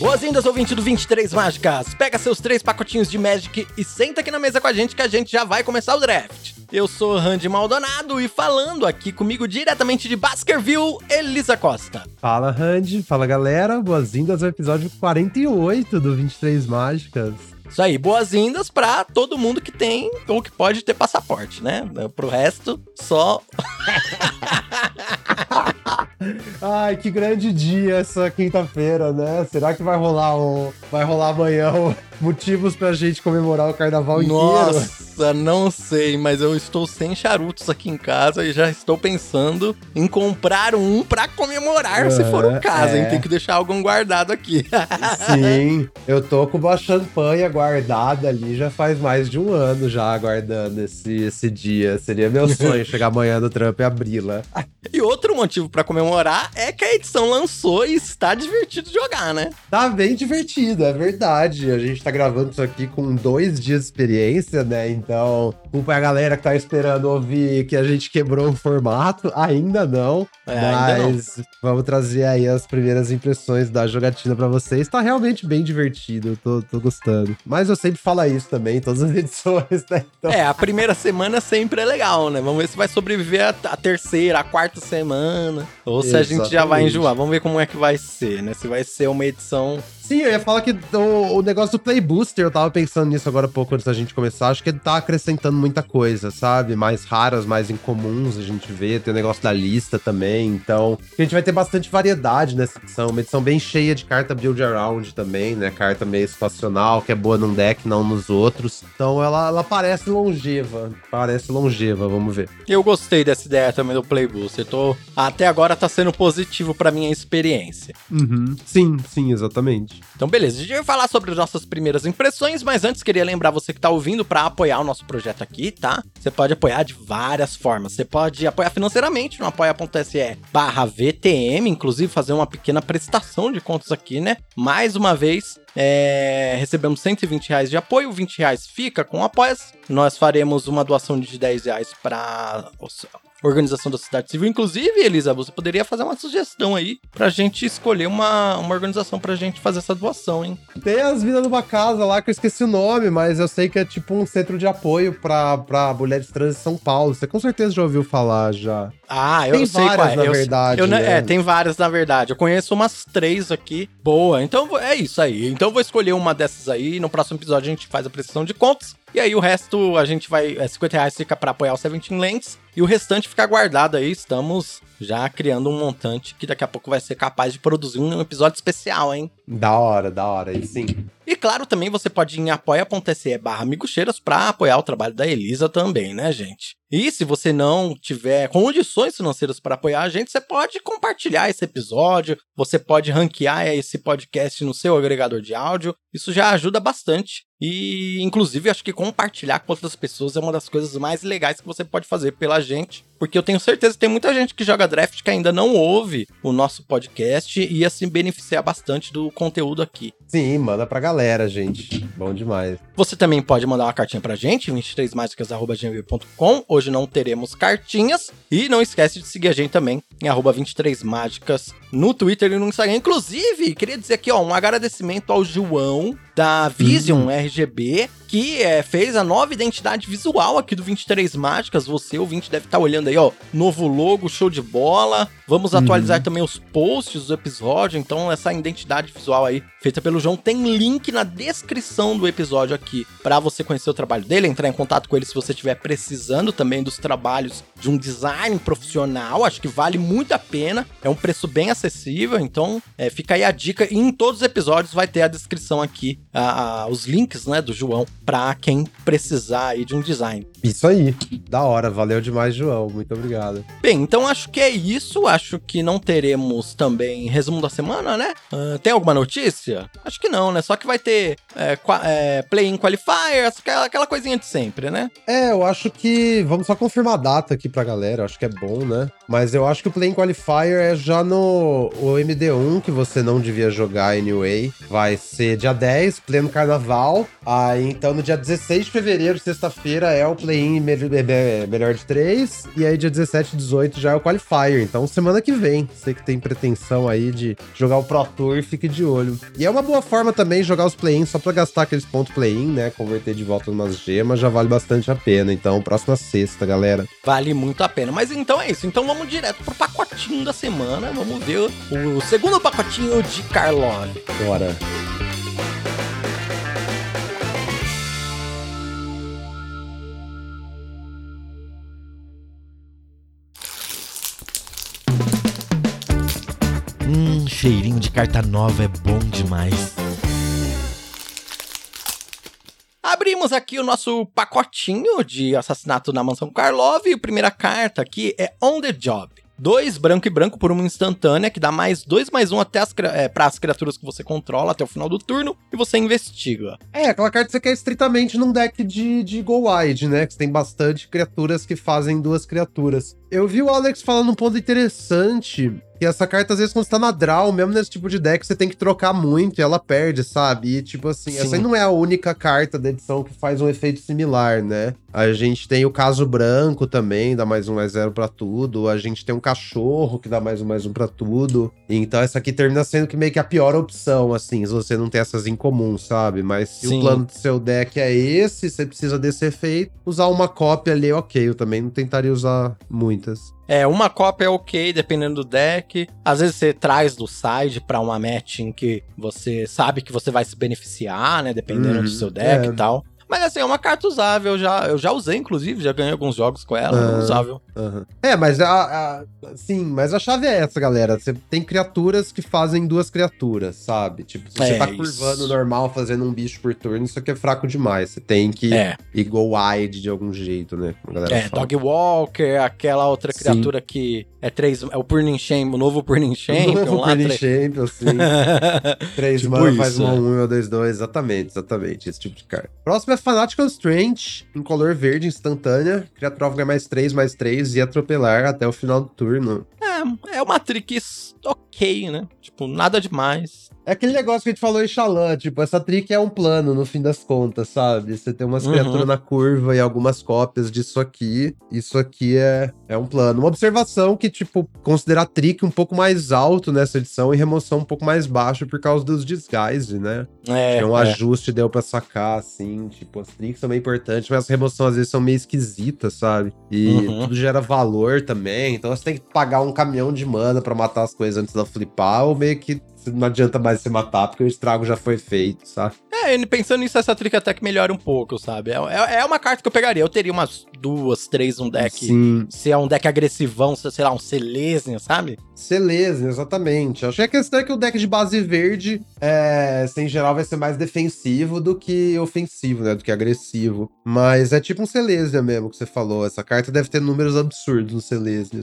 Boas-vindas, ouvinte do 23 Mágicas! Pega seus três pacotinhos de Magic e senta aqui na mesa com a gente que a gente já vai começar o draft. Eu sou Randy Maldonado e falando aqui comigo diretamente de Baskerville, Elisa Costa. Fala, Randy. Fala, galera. Boas-vindas ao episódio 48 do 23 Mágicas. Isso aí, boas-vindas pra todo mundo que tem ou que pode ter passaporte, né? Pro resto, só. Ai, que grande dia essa quinta-feira, né? Será que vai rolar o. Vai rolar amanhã o motivos pra gente comemorar o carnaval Nossa, inteiro? Nossa, não sei, mas eu estou sem charutos aqui em casa e já estou pensando em comprar um pra comemorar, é, se for o caso, é. hein? Tem que deixar algum guardado aqui. Sim, eu tô com uma champanhe guardada ali já faz mais de um ano já aguardando esse, esse dia. Seria meu sonho chegar amanhã no Trump e abri-la. E outro motivo pra comemorar é que a edição lançou e está divertido de jogar, né? Tá bem divertido, é verdade. A gente tá gravando isso aqui com dois dias de experiência, né? Então, culpa a galera que tá esperando ouvir que a gente quebrou o formato. Ainda não. É, ainda mas não. vamos trazer aí as primeiras impressões da jogatina pra vocês. Tá realmente bem divertido, tô, tô gostando. Mas eu sempre falo isso também em todas as edições, né? Então... É, a primeira semana sempre é legal, né? Vamos ver se vai sobreviver a, a terceira, a quarta semana. Ou se Exatamente. a gente já vai enjoar. Vamos ver como é que vai ser, né? Se vai ser uma edição Sim, eu ia falar que o, o, negócio do Play Booster, eu tava pensando nisso agora há pouco antes da gente começar. Acho que ele tá acrescentando muita coisa, sabe? Mais raras, mais incomuns a gente vê. Tem o negócio da lista também. Então, a gente vai ter bastante variedade nessa edição. Uma edição bem cheia de carta build around também, né? Carta meio situacional, que é boa num deck, não nos outros. Então, ela, ela parece longeva. Parece longeva, vamos ver. Eu gostei dessa ideia também do Play Booster. Tô, até agora tá sendo positivo pra minha experiência. Uhum. Sim, sim, exatamente. Então, beleza, a gente vai falar sobre as nossas primeiras impressões, mas antes queria lembrar você que tá ouvindo para apoiar o nosso projeto aqui, tá? Você pode apoiar de várias formas. Você pode apoiar financeiramente no apoia.se barra VTM, inclusive fazer uma pequena prestação de contas aqui, né? Mais uma vez, é, recebemos 120 reais de apoio, 20 reais fica com apoias. Nós faremos uma doação de 10 reais para organização da sociedade civil. Inclusive, Elisa, você poderia fazer uma sugestão aí pra gente escolher uma, uma organização pra gente fazer essa doação, hein? Tem as vidas numa casa lá que eu esqueci o nome, mas eu sei que é tipo um centro de apoio pra, pra mulheres trans em São Paulo. Você com certeza já ouviu falar já. Ah, eu tem sei várias, qual é. na eu, verdade. Eu, né? É, tem várias, na verdade. Eu conheço umas três aqui. Boa. Então é isso aí. Então eu vou escolher uma dessas aí. No próximo episódio a gente faz a prestação de contas. E aí o resto a gente vai. É, 50 reais fica pra apoiar o Seventeen Lens. E o restante fica guardado aí. Estamos já criando um montante que daqui a pouco vai ser capaz de produzir um episódio especial, hein? Da hora, da hora, aí sim. E claro, também você pode ir em apoia.se barra Migucheiras pra apoiar o trabalho da Elisa também, né, gente? E se você não tiver condições financeiras para apoiar a gente, você pode compartilhar esse episódio, você pode ranquear esse podcast no seu agregador de áudio. Isso já ajuda bastante. E, inclusive, acho que compartilhar com outras pessoas é uma das coisas mais legais que você pode fazer pela gente. Porque eu tenho certeza que tem muita gente que joga draft que ainda não ouve o nosso podcast e ia se beneficiar bastante do conteúdo aqui. Sim, manda pra galera, gente. Bom demais. Você também pode mandar uma cartinha pra gente, 23mágicas.gmail.com. Hoje não teremos cartinhas. E não esquece de seguir a gente também em 23mágicas no Twitter e no Instagram. Inclusive, queria dizer aqui, ó, um agradecimento ao João da Vision uhum. RGB, que é, fez a nova identidade visual aqui do 23 Mágicas. Você, ouvinte, deve estar tá olhando aí, ó. Novo logo, show de bola. Vamos uhum. atualizar também os posts do episódio. Então, essa identidade visual aí, feita pelo João, tem link na descrição do episódio aqui para você conhecer o trabalho dele, entrar em contato com ele se você estiver precisando também dos trabalhos de um design profissional. Acho que vale muito a pena. É um preço bem acessível. Então, é, fica aí a dica. E em todos os episódios vai ter a descrição aqui, a, a, os links, né, do João para quem precisar aí de um design. Isso aí. Da hora. Valeu demais, João. Muito obrigado. Bem, então acho que é isso. Acho que não teremos também resumo da semana, né? Uh, tem alguma notícia? Acho que não, né? Só que vai ter é, é, play-in qualifiers, aquela, aquela coisinha de sempre, né? É, eu acho que. Vamos só confirmar a data aqui pra galera. Acho que é bom, né? Mas eu acho que o Playing Qualifier é já no o MD1, que você não devia jogar anyway. Vai ser dia 10, pleno carnaval. Aí então no dia 16 de fevereiro, sexta-feira, é o Play-in me me melhor de 3. E aí dia 17 e 18 já é o Qualifier. Então semana que vem, você que tem pretensão aí de jogar o Pro Tour, fique de olho. E é uma boa forma também jogar os play-in só pra gastar aqueles pontos play-in, né? Converter de volta umas gemas já vale bastante a pena. Então, próxima sexta, galera. Vale muito a pena. Mas então é isso. Então vamos direto pro pacotinho da semana. Vamos ver o segundo pacotinho de Carlone. Bora. Hum, cheirinho de carta nova é bom demais. Abrimos aqui o nosso pacotinho de assassinato na mansão Karlov e a primeira carta aqui é On the Job. Dois branco e branco por uma instantânea, que dá mais dois mais um até as, é, para as criaturas que você controla até o final do turno, e você investiga. É, aquela carta que você quer estritamente num deck de, de Go Wide, né? Que você tem bastante criaturas que fazem duas criaturas. Eu vi o Alex falando um ponto interessante que essa carta, às vezes, quando você tá na draw, mesmo nesse tipo de deck, você tem que trocar muito e ela perde, sabe? E, tipo assim, Sim. essa não é a única carta da edição que faz um efeito similar, né? A gente tem o caso branco também, dá mais um mais zero pra tudo. A gente tem um cachorro que dá mais um mais um pra tudo. Então essa aqui termina sendo que meio que a pior opção, assim, se você não tem essas em comum, sabe? Mas se Sim. o plano do seu deck é esse, você precisa desse efeito, usar uma cópia ali, ok. Eu também não tentaria usar muitas. É, uma cópia é ok, dependendo do deck. Às vezes você traz do side para uma match em que você sabe que você vai se beneficiar, né? Dependendo uhum, do seu deck é. e tal. Mas assim, é uma carta usável, já, eu já usei, inclusive, já ganhei alguns jogos com ela, uhum, usável. Uhum. É, mas a, a, sim, mas a chave é essa, galera. Você tem criaturas que fazem duas criaturas, sabe? Tipo, se você é tá curvando isso. normal, fazendo um bicho por turno, isso aqui é fraco demais. Você tem que é. ir go wide de algum jeito, né? é, fala. Dog Walker, aquela outra criatura sim. que é três. É o Burning Shame, o novo Burning Shame. O novo Burning Shame, sim. três tipo mana faz uma 1 um, um, dois, dois, exatamente, exatamente. Esse tipo de carta. Próximo é Fanatical Strange, em color verde instantânea. Criatura ganha mais 3, mais 3 e atropelar até o final do turno. É, é uma Trix ok, né? Tipo, nada demais. É aquele negócio que a gente falou em Xalã, tipo, essa trick é um plano, no fim das contas, sabe? Você tem umas uhum. criaturas na curva e algumas cópias disso aqui. Isso aqui é, é um plano. Uma observação que, tipo, considerar trick um pouco mais alto nessa edição e remoção um pouco mais baixo por causa dos disguise, né? É. Tem um é. ajuste deu pra sacar, assim. Tipo, as tricks são bem importantes, mas as remoções às vezes são meio esquisitas, sabe? E uhum. tudo gera valor também. Então você tem que pagar um caminhão de mana para matar as coisas antes da flipar, ou meio que não adianta mais se matar, porque o estrago já foi feito, sabe? É, pensando nisso, essa trick até que melhora um pouco, sabe? É, é, é uma carta que eu pegaria. Eu teria umas duas, três, um deck. Sim. Se é um deck agressivão, sei lá, um Selesnya, sabe? Selesnya, exatamente. Achei que esse deck, o deck de base verde, é, em geral, vai ser mais defensivo do que ofensivo, né? Do que agressivo. Mas é tipo um Selesnya mesmo que você falou. Essa carta deve ter números absurdos no Selesnya.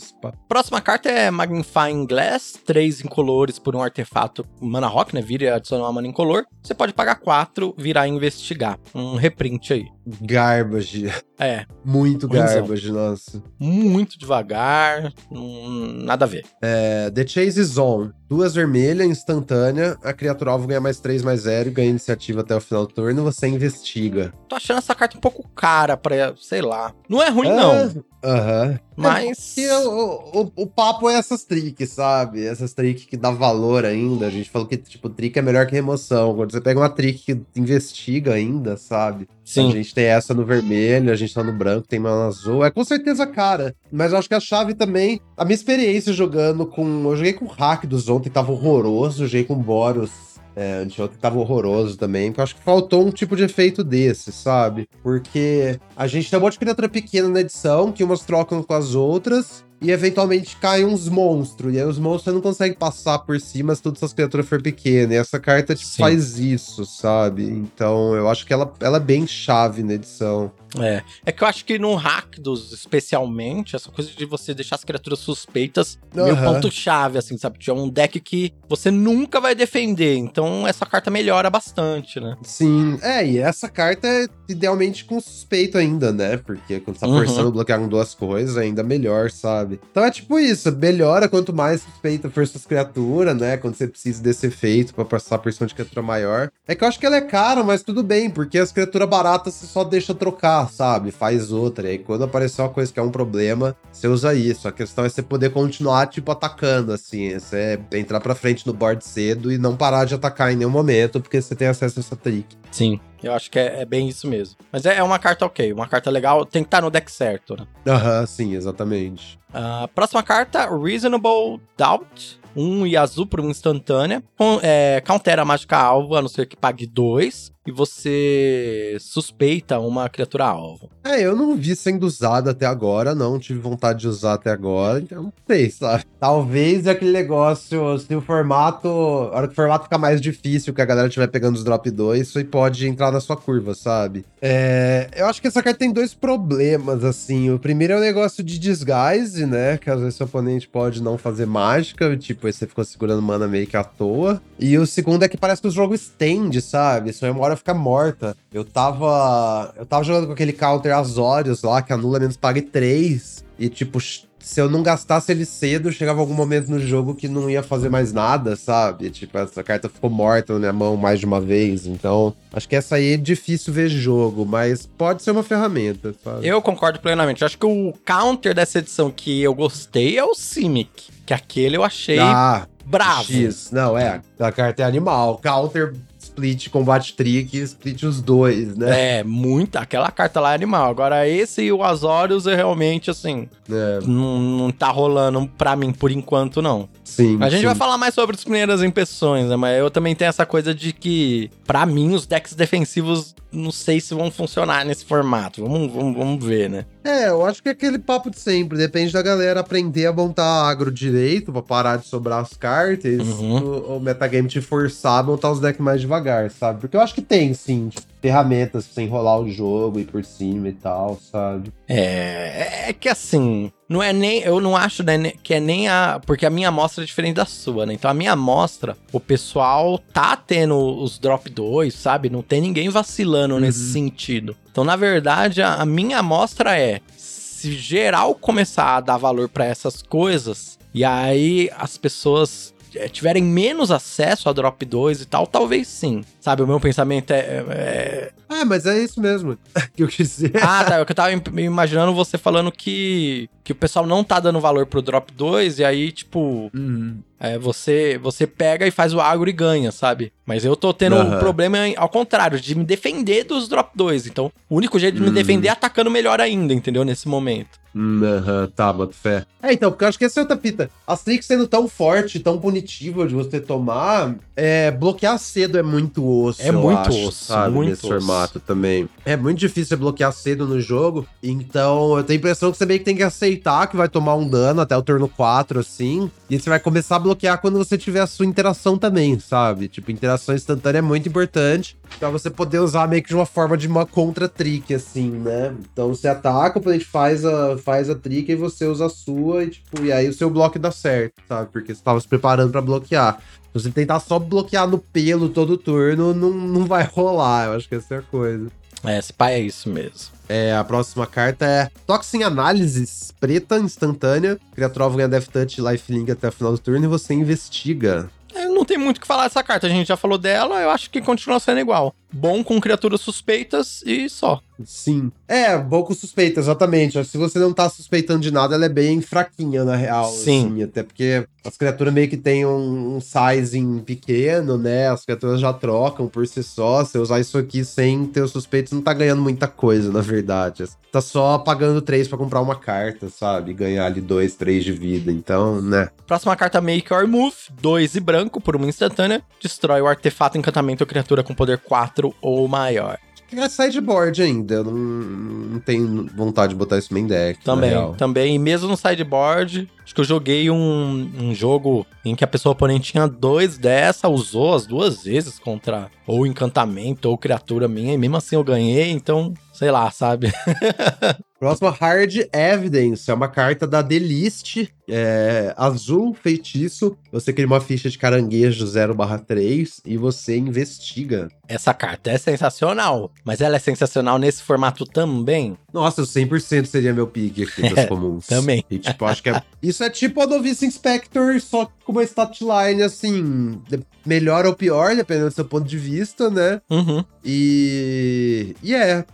Próxima carta é Magnifying Glass, três incolores por um artefato mana rock, né? Vira e adiciona uma mana incolor. Você pode pagar quatro, virar e investigar. Um reprint aí. Garbage. É. Muito garbage, nossa. Muito devagar, nada a ver. É, The Chase is on. Duas vermelhas, instantânea. A criatura alvo ganha mais 3, mais 0 ganha iniciativa até o final do turno. Você investiga. Tô achando essa carta um pouco cara pra, sei lá. Não é ruim, é, não. Aham. Uh Mas. É o, o, o, papo é essas tricks, sabe? Essas tricks que dá valor ainda. A gente falou que, tipo, trick é melhor que remoção. Quando você pega uma trick que investiga ainda, sabe? Sim. A gente tem essa no vermelho, a gente tá no branco, tem uma no azul. É com certeza cara. Mas eu acho que a chave também. A minha experiência jogando com. Eu joguei com o hack dos ontem, tava horroroso. Joguei com Boros é, anteontem tava horroroso também, eu acho que faltou um tipo de efeito desse, sabe? Porque a gente tem um monte de criatura pequena na edição, que umas trocam com as outras, e eventualmente caem uns monstros. E aí os monstros não conseguem passar por cima se todas essas criaturas for pequena. E essa carta tipo, faz isso, sabe? Então eu acho que ela, ela é bem chave na edição. É. É que eu acho que no Rakdos, especialmente, essa coisa de você deixar as criaturas suspeitas, uhum. meio ponto-chave, assim, sabe? Tinha um deck que você nunca vai defender. Então essa carta melhora bastante, né? Sim. É, e essa carta é idealmente com suspeito ainda, né? Porque quando você tá Uhum. forçando bloquear com duas coisas, é ainda melhor, sabe? Então é tipo isso, melhora quanto mais suspeita for suas criaturas, né? Quando você precisa desse efeito pra passar por cima de criatura maior. É que eu acho que ela é cara, mas tudo bem, porque as criaturas baratas você só deixa trocar, sabe? Faz outra. E aí quando aparecer uma coisa que é um problema, você usa isso. A questão é você poder continuar, tipo, atacando, assim. Você entrar pra frente no board cedo e não parar de atacar em nenhum momento, porque você tem acesso a essa trick. Sim, eu acho que é, é bem isso mesmo. Mas é, é uma carta ok, uma carta legal, tem que estar no deck certo, né? Aham, sim, exatamente. Ah, próxima carta, Reasonable Doubt. Um e azul por uma instantânea. Com, é, countera a mágica alvo, a não ser que pague dois. E você suspeita uma criatura alvo. É, eu não vi sendo usado até agora, não tive vontade de usar até agora, então não sei, sabe? Talvez aquele negócio, se o formato, a hora que o formato ficar mais difícil, que a galera estiver pegando os drop 2, isso aí pode entrar na sua curva, sabe? É, eu acho que essa carta tem dois problemas, assim. O primeiro é o negócio de disguise, né? Que às vezes seu oponente pode não fazer mágica, tipo, aí você ficou segurando mana meio que à toa. E o segundo é que parece que o jogo estende, sabe? Isso aí uma hora fica morta. Eu tava. Eu tava jogando com aquele counter Azorius lá, que anula menos pague 3. E tipo, se eu não gastasse ele cedo, chegava algum momento no jogo que não ia fazer mais nada, sabe? Tipo, essa carta ficou morta na minha mão mais de uma vez. Então, acho que essa aí é difícil ver jogo, mas pode ser uma ferramenta, sabe? Eu concordo plenamente. Acho que o counter dessa edição que eu gostei é o Simic. Que aquele eu achei Ah, bravo. X. Não, é. A carta é animal. Counter, split, combate trick, split os dois, né? É, muita. Aquela carta lá é animal. Agora, esse e o Azorius é realmente assim. É, Não, não tá rolando pra mim por enquanto, não. sim. A gente sim. vai falar mais sobre as primeiras impressões, né? Mas eu também tenho essa coisa de que, pra mim, os decks defensivos não sei se vão funcionar nesse formato. Vamos, vamos, vamos ver, né? É, eu acho que é aquele papo de sempre. Depende da galera aprender a montar agro direito pra parar de sobrar as cartas. Uhum. O, o metagame te forçar a montar os decks mais devagar, sabe? Porque eu acho que tem, sim, tipo, ferramentas pra você enrolar o jogo e por cima e tal, sabe? É, é que assim, não é nem, eu não acho né, que é nem a, porque a minha amostra é diferente da sua, né? Então a minha amostra, o pessoal tá tendo os drop 2, sabe? Não tem ninguém vacilando nesse sentido. Então, na verdade, a, a minha amostra é se geral começar a dar valor pra essas coisas e aí as pessoas tiverem menos acesso a drop 2 e tal, talvez sim. Sabe, o meu pensamento é- é, É, mas é isso mesmo que eu quis dizer. ah, tá. Eu que eu tava im- imaginando você falando que, que o pessoal não tá dando valor pro drop 2, e aí, tipo, Uhum. É, você, você pega e faz o agro e ganha, sabe? Mas eu tô tendo um Aham. problema em- ao contrário, de me defender dos drop 2. Então, o único jeito de me Uhum. defender é atacando melhor ainda, entendeu? Nesse momento. Hum, Aham, tá, boto fé. É, então, porque eu acho que essa é outra fita. As tricks sendo tão forte, tão punitiva de você tomar, é, bloquear cedo é muito osso. É eu muito acho, osso, sabe, muito nesse osso. formato também. É muito difícil você bloquear cedo no jogo, então eu tenho a impressão que você meio que tem que aceitar que vai tomar um dano até o turno 4, assim, e você vai começar a bloquear quando você tiver a sua interação também, sabe? Tipo, interação instantânea é muito importante pra você poder usar meio que de uma forma de uma contra-trick, assim, né? Então você ataca, o oponente faz a, faz a trick e você usa a sua, e tipo, e aí o seu bloco dá certo, sabe? Porque você tava se preparando pra bloquear. Se você tentar só bloquear no pelo todo turno, não, não vai rolar. Eu acho que essa é a coisa. É, esse pai é isso mesmo. É, a próxima carta é Toxin Análises, preta, instantânea. Criatura alvo ganha Death Touch, Lifelink até o final do turno e você investiga. É, não tem muito o que falar dessa carta, a gente já falou dela, eu acho que continua sendo igual. Bom com criaturas suspeitas e só. Sim. É, pouco suspeita, exatamente. Se você não tá suspeitando de nada, ela é bem fraquinha, na real. Sim. assim, até porque as criaturas meio que têm um, um sizing pequeno, né? As criaturas já trocam por si só. Se usar isso aqui sem ter os suspeitos, não tá ganhando muita coisa, na verdade. Tá só pagando 3 pra comprar uma carta, sabe? Ganhar ali 2, 3 de vida. Então, né? Próxima carta Make Your Move, 2 e branco por uma instantânea, destrói o artefato, encantamento ou criatura com poder 4 ou maior. É sideboard ainda. Eu não, não tenho vontade de botar isso main deck. Também, também. E mesmo no sideboard, acho que eu joguei um, um jogo em que a pessoa oponente tinha dois dessa, usou as duas vezes contra ou encantamento ou criatura minha, e mesmo assim eu ganhei, então, sei lá, sabe? Próxima, Hard Evidence. É uma carta da Delist. É, azul, feitiço. Você cria uma ficha de caranguejo 0/3 e você investiga. Essa carta é sensacional, mas ela é sensacional nesse formato também. Nossa, 100% seria meu pique aqui das É, comuns. também. E, tipo, acho que é... Isso é tipo a Novice Inspector, só com uma statline, assim, melhor ou pior, dependendo do seu ponto de vista, né? Uhum. E... E é.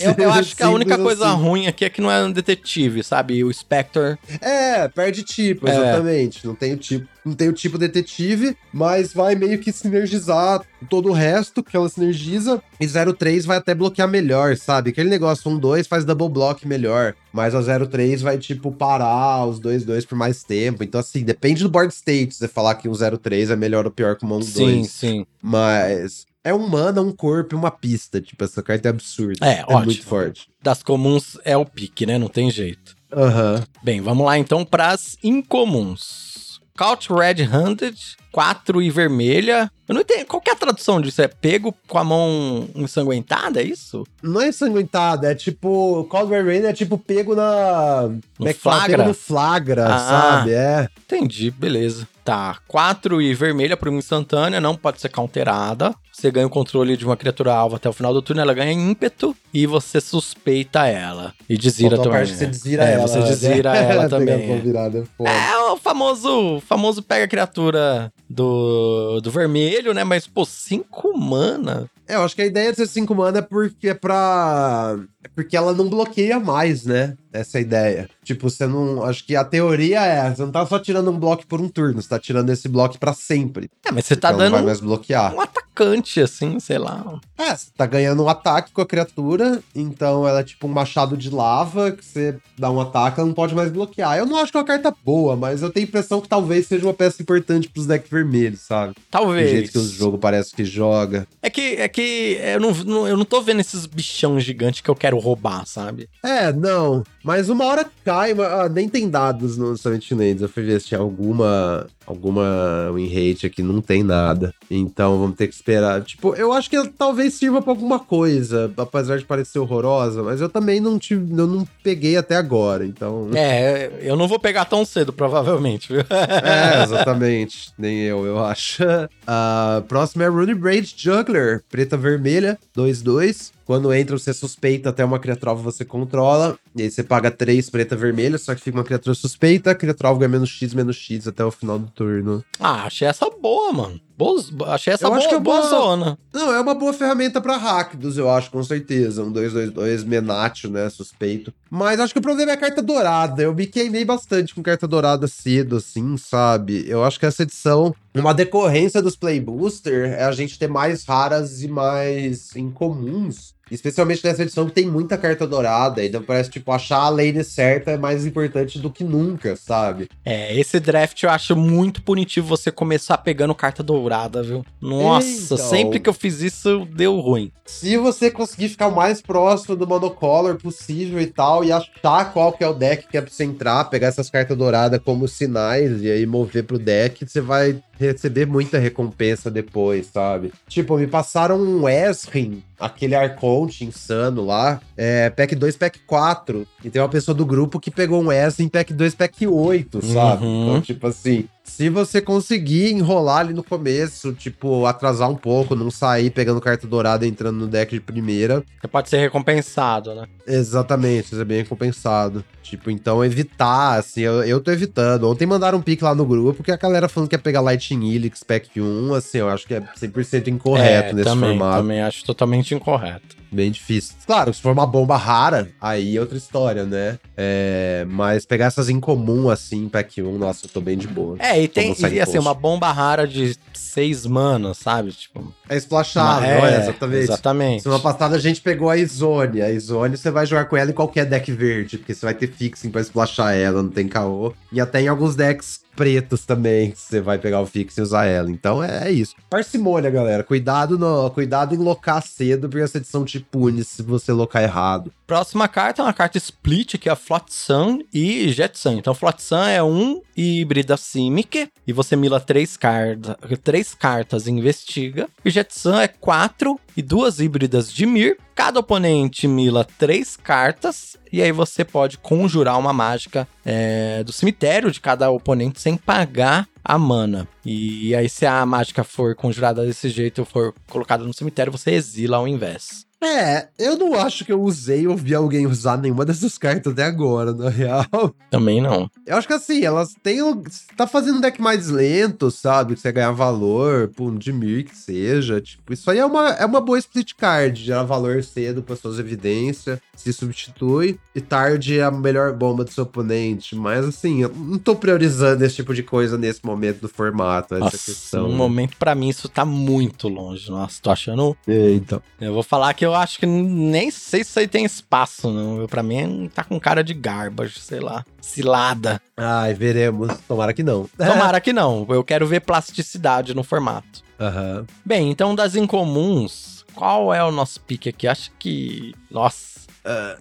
Eu, eu acho que a única Simples coisa assim. ruim aqui é que não é um detetive, sabe? O Spectre. É, perde tipo, É. exatamente. Não tem o tipo, não tem o tipo detetive, mas vai meio que sinergizar todo o resto que ela sinergiza. E 03 vai até bloquear melhor, sabe? Aquele negócio 1-2 faz double block melhor. Mas a 03 vai, tipo, parar os 2-2 por mais tempo. Então, assim, depende do board state você falar que um 03 é melhor ou pior que um 1-2. Sim, sim. Mas é um mana, um corpo e uma pista. Tipo, essa carta é absurda. É, ótimo. muito forte. Das comuns é o pique, né? Não tem jeito. Aham. Bem, vamos lá então pras incomuns. Couch Red Handed, 4 e vermelha. Eu não entendo. Qual que é a tradução disso? É pego com a mão ensanguentada? É isso? Não é ensanguentado, é tipo. Cold Red Rain é tipo pego na. é fala? flagra? Pego no flagra, Ah. sabe? É. Entendi, beleza. Tá, 4 e vermelha por uma instantânea, não pode ser counterada. Você ganha o controle de uma criatura alva até o final do turno, ela ganha ímpeto e você suspeita ela. E desvira também. parte que você desvira é, ela. você né? desvira ela Pegar também. é. virada, é. É o famoso, famoso pega a criatura do, do vermelho, né? Mas, pô, 5 mana. É, eu acho que a ideia de ser 5 mana é porque é pra. É porque ela não bloqueia mais, né? Essa ideia. Tipo, você não. Acho que a teoria é: você não tá só tirando um bloco por um turno, você tá tirando esse bloco pra sempre. É, mas você tá Então não dando vai um, mais bloquear. um atacante, assim, sei lá. É, você tá ganhando um ataque com a criatura, então ela é tipo um machado de lava, que você dá um ataque, ela não pode mais bloquear. Eu não acho que é uma carta boa, mas eu tenho a impressão que talvez seja uma peça importante pros decks vermelhos, sabe? Do Talvez. jeito que o jogo parece que joga. É que, é que eu, não, eu não tô vendo esses bichão gigantes que eu quero roubar, sabe? É, não. Mas uma hora cai, mas, ah, nem tem dados no Summit Lands. Eu fui ver se tinha alguma. Alguma win rate aqui, não tem nada. Então vamos ter que esperar. Tipo, eu acho que talvez sirva pra alguma coisa, apesar de parecer horrorosa, mas eu também não tive, eu não peguei até agora, então. É, eu não vou pegar tão cedo, provavelmente? É, exatamente. Nem eu, eu acho. A próxima é Rune Braid Juggler, preta vermelha, 2-2. Quando entra, você suspeita até uma criatura alvo você controla. E aí você paga 3 preta vermelha, só que fica uma criatura suspeita. A criatura alvo ganha menos X, menos X até o final do turno. Ah, achei essa boa, mano. Boa, achei essa Eu boa, acho que é boa boa- zona. Não, é uma boa ferramenta pra Rakdos, eu acho, com certeza. Um 2-2-2, Menatio, né? Suspeito. Mas acho que o problema é a carta dourada. Eu me queimei bastante com carta dourada cedo, assim, sabe? Eu acho que essa edição, uma decorrência dos Play Booster, é a gente ter mais raras e mais incomuns. Especialmente nessa edição que tem muita carta dourada. Então parece, tipo, achar a lane certa é mais importante do que nunca, sabe? É, esse draft eu acho muito punitivo você começar pegando carta dourada, viu? Nossa, Então. sempre que eu fiz isso, deu ruim. Se você conseguir ficar o mais próximo do monocolor possível e tal, e achar qual que é o deck que é pra você entrar, pegar essas cartas douradas como sinais e aí mover pro deck, você vai receber muita recompensa depois, sabe? Tipo, me passaram um Esrin, aquele Arconte insano lá, é, pack 2, pack 4, e tem uma pessoa do grupo que pegou um Esrin pack 2, pack 8, sabe? Uhum. Então, tipo assim, se você conseguir enrolar ali no começo, tipo, atrasar um pouco, não sair pegando carta dourada e entrando no deck de primeira, Você pode ser recompensado, né? exatamente, isso é bem recompensado. Tipo, então evitar, assim, eu, eu tô evitando. Ontem mandaram um pique lá no grupo que a galera falando que ia pegar Lightning Helix Pack 1, assim, eu acho que é 100% incorreto É, nesse também, formato. Também acho totalmente incorreto. Bem difícil. Claro, se for uma bomba rara, aí é outra história, né? É, mas pegar essas em comum, assim, Pack 1, nossa, eu tô bem de boa. É, e tem, e, assim, uma bomba rara de seis manas, sabe? Tipo, É splashável, uma- é, exatamente. Exatamente. Semana passada a gente pegou a Izone. A Izone você vai jogar com ela em qualquer deck verde, porque você vai ter fixing pra splashar ela, não tem caô. E até em alguns decks pretos também, que você vai pegar o fixing e usar ela. Então é, é isso. Parcimônia, galera. Cuidado, no, cuidado em locar cedo, porque essa edição te pune se você locar errado. Próxima carta é uma carta split, que é a Flotsam e Jetsun. Então, Flotsam é um híbrida Simic, e você mila três, carta, três cartas investiga. E Jetsun é quatro e duas híbridas de Mir. Cada oponente mila três cartas, e aí você pode conjurar uma mágica é, do cemitério de cada oponente sem pagar a mana. E aí, se a mágica for conjurada desse jeito ou for colocada no cemitério, você exila ao invés. É, eu não acho que eu usei ou vi alguém usar nenhuma dessas cartas até agora, na real. Também não. Eu acho que assim, elas têm. Tá fazendo um deck mais lento, sabe? Que você ganhar valor, pô, um Dimir que seja. Tipo, isso aí é uma, é uma boa split card. Gerar valor cedo para suas evidências, se substitui. E tarde é a melhor bomba do seu oponente. Mas assim, eu não tô priorizando esse tipo de coisa nesse momento do formato. Essa Nossa, questão. no né? momento, pra mim, isso tá muito longe. Nossa, tô achando. É, então. Eu vou falar que eu acho que nem sei se isso aí tem espaço, não. Eu, pra mim, tá com cara de garbage, sei lá. Cilada. Ai, veremos. Tomara que não. Tomara que não. Eu quero ver plasticidade no formato. Aham. Bem, então das incomuns, qual é o nosso pique aqui? Acho que. Nossa.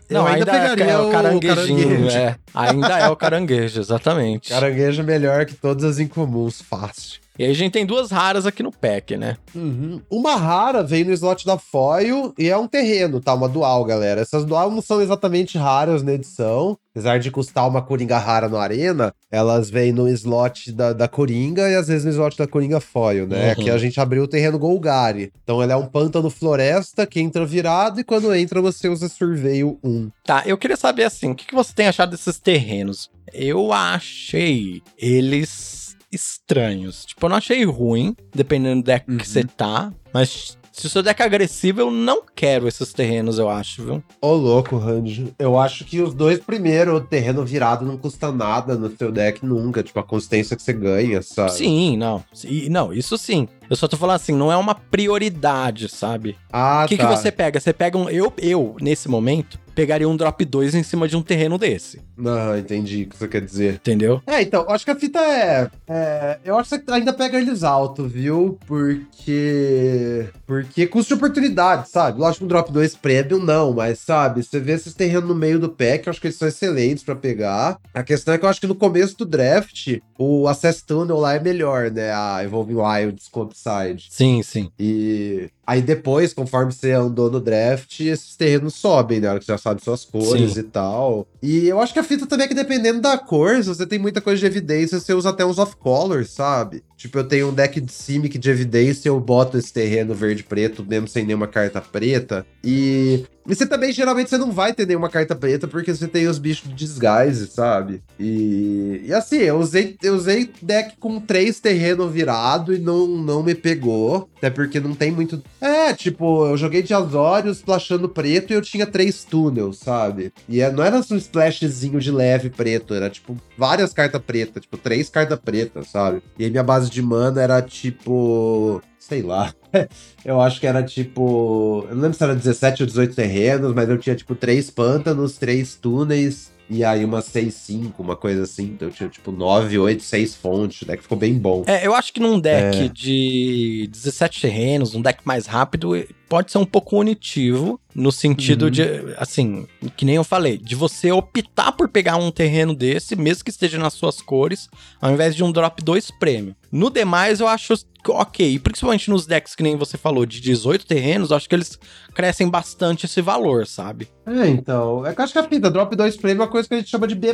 Eu ainda pegaria é o caranguejo. É, ainda é o caranguejo, exatamente. Caranguejo é melhor que todas as incomuns, fácil. E aí a gente tem duas raras aqui no pack, né? Uhum. Uma rara vem no slot da foil e é um terreno, tá? Uma dual, galera. Essas dual não são exatamente raras na edição. Apesar de custar uma coringa rara no Arena, elas vêm no slot da, da coringa e às vezes no slot da coringa foil, né? Uhum. Aqui a gente abriu o terreno Golgari. Então ele é um pântano floresta que entra virado e quando entra você usa Surveio 1. Tá, eu queria saber assim, o que, que você tem achado desses terrenos? Eu achei eles estranhos. Tipo, eu não achei ruim, dependendo do deck Uhum. que você tá, mas se o seu deck é agressivo, eu não quero esses terrenos, eu acho, viu? Ô, louco, Randy. Eu acho que os dois primeiros, o terreno virado não custa nada no seu deck nunca. Tipo, a consistência que você ganha, sabe? Sim, não. E, não, isso sim. Eu só tô falando assim, não é uma prioridade, sabe? Ah, O que, tá. que você pega? Você pega um. Eu, eu, nesse momento, pegaria um drop 2 em cima de um terreno desse. Não, entendi o que você quer dizer. Entendeu? É, então, acho que a fita é, é, Eu acho que você ainda pega eles alto, viu? Porque. Porque custo de oportunidade, sabe? Lógico, um drop 2 premium, não, mas sabe? Você vê esses terrenos no meio do pack, eu acho que eles são excelentes pra pegar. A questão é que eu acho que no começo do draft, o Access Tunnel lá é melhor, né? A Evolving Wilds com Upside. Sim, sim. E aí depois, conforme você andou no draft, esses terrenos sobem, né? Hora que você já sabe suas cores Sim. e tal. E eu acho que a fita também é que dependendo da cor, se você tem muita coisa de evidência, você usa até uns off-colors, sabe? Tipo, eu tenho um deck de Simic de evidência, eu boto esse terreno verde e preto, mesmo sem nenhuma carta preta. E. E você também, geralmente, você não vai ter nenhuma carta preta, porque você tem os bichos de disguise, sabe? E, e assim, eu usei, eu usei deck com três terreno virado e não, não me pegou. Até porque não tem muito. É, tipo, eu joguei de Azorius splashando preto e eu tinha três túneis, sabe? E é- não era um splashzinho de leve preto, era tipo várias cartas pretas, tipo três cartas pretas, sabe? E aí minha base de mana era tipo. Sei lá. Eu acho que era tipo. Eu não lembro se era 17 ou 18 terrenos, mas eu tinha tipo três pântanos, três túneis. E aí uma 6-5, uma coisa assim. Então eu tinha tipo 9, 8, 6 fontes. O deck ficou bem bom. É, eu acho que num deck É. de 17 terrenos, um deck mais rápido, pode ser um pouco punitivo, no sentido Uhum. de, assim, que nem eu falei, de você optar por pegar um terreno desse, mesmo que esteja nas suas cores, ao invés de um drop 2 prêmio. No demais, eu acho ok, principalmente nos decks que nem você falou, de 18 terrenos, eu acho que eles crescem bastante esse valor, sabe? É, então. É que eu acho que a fita Drop 2 Prêmio é uma coisa que a gente chama de B.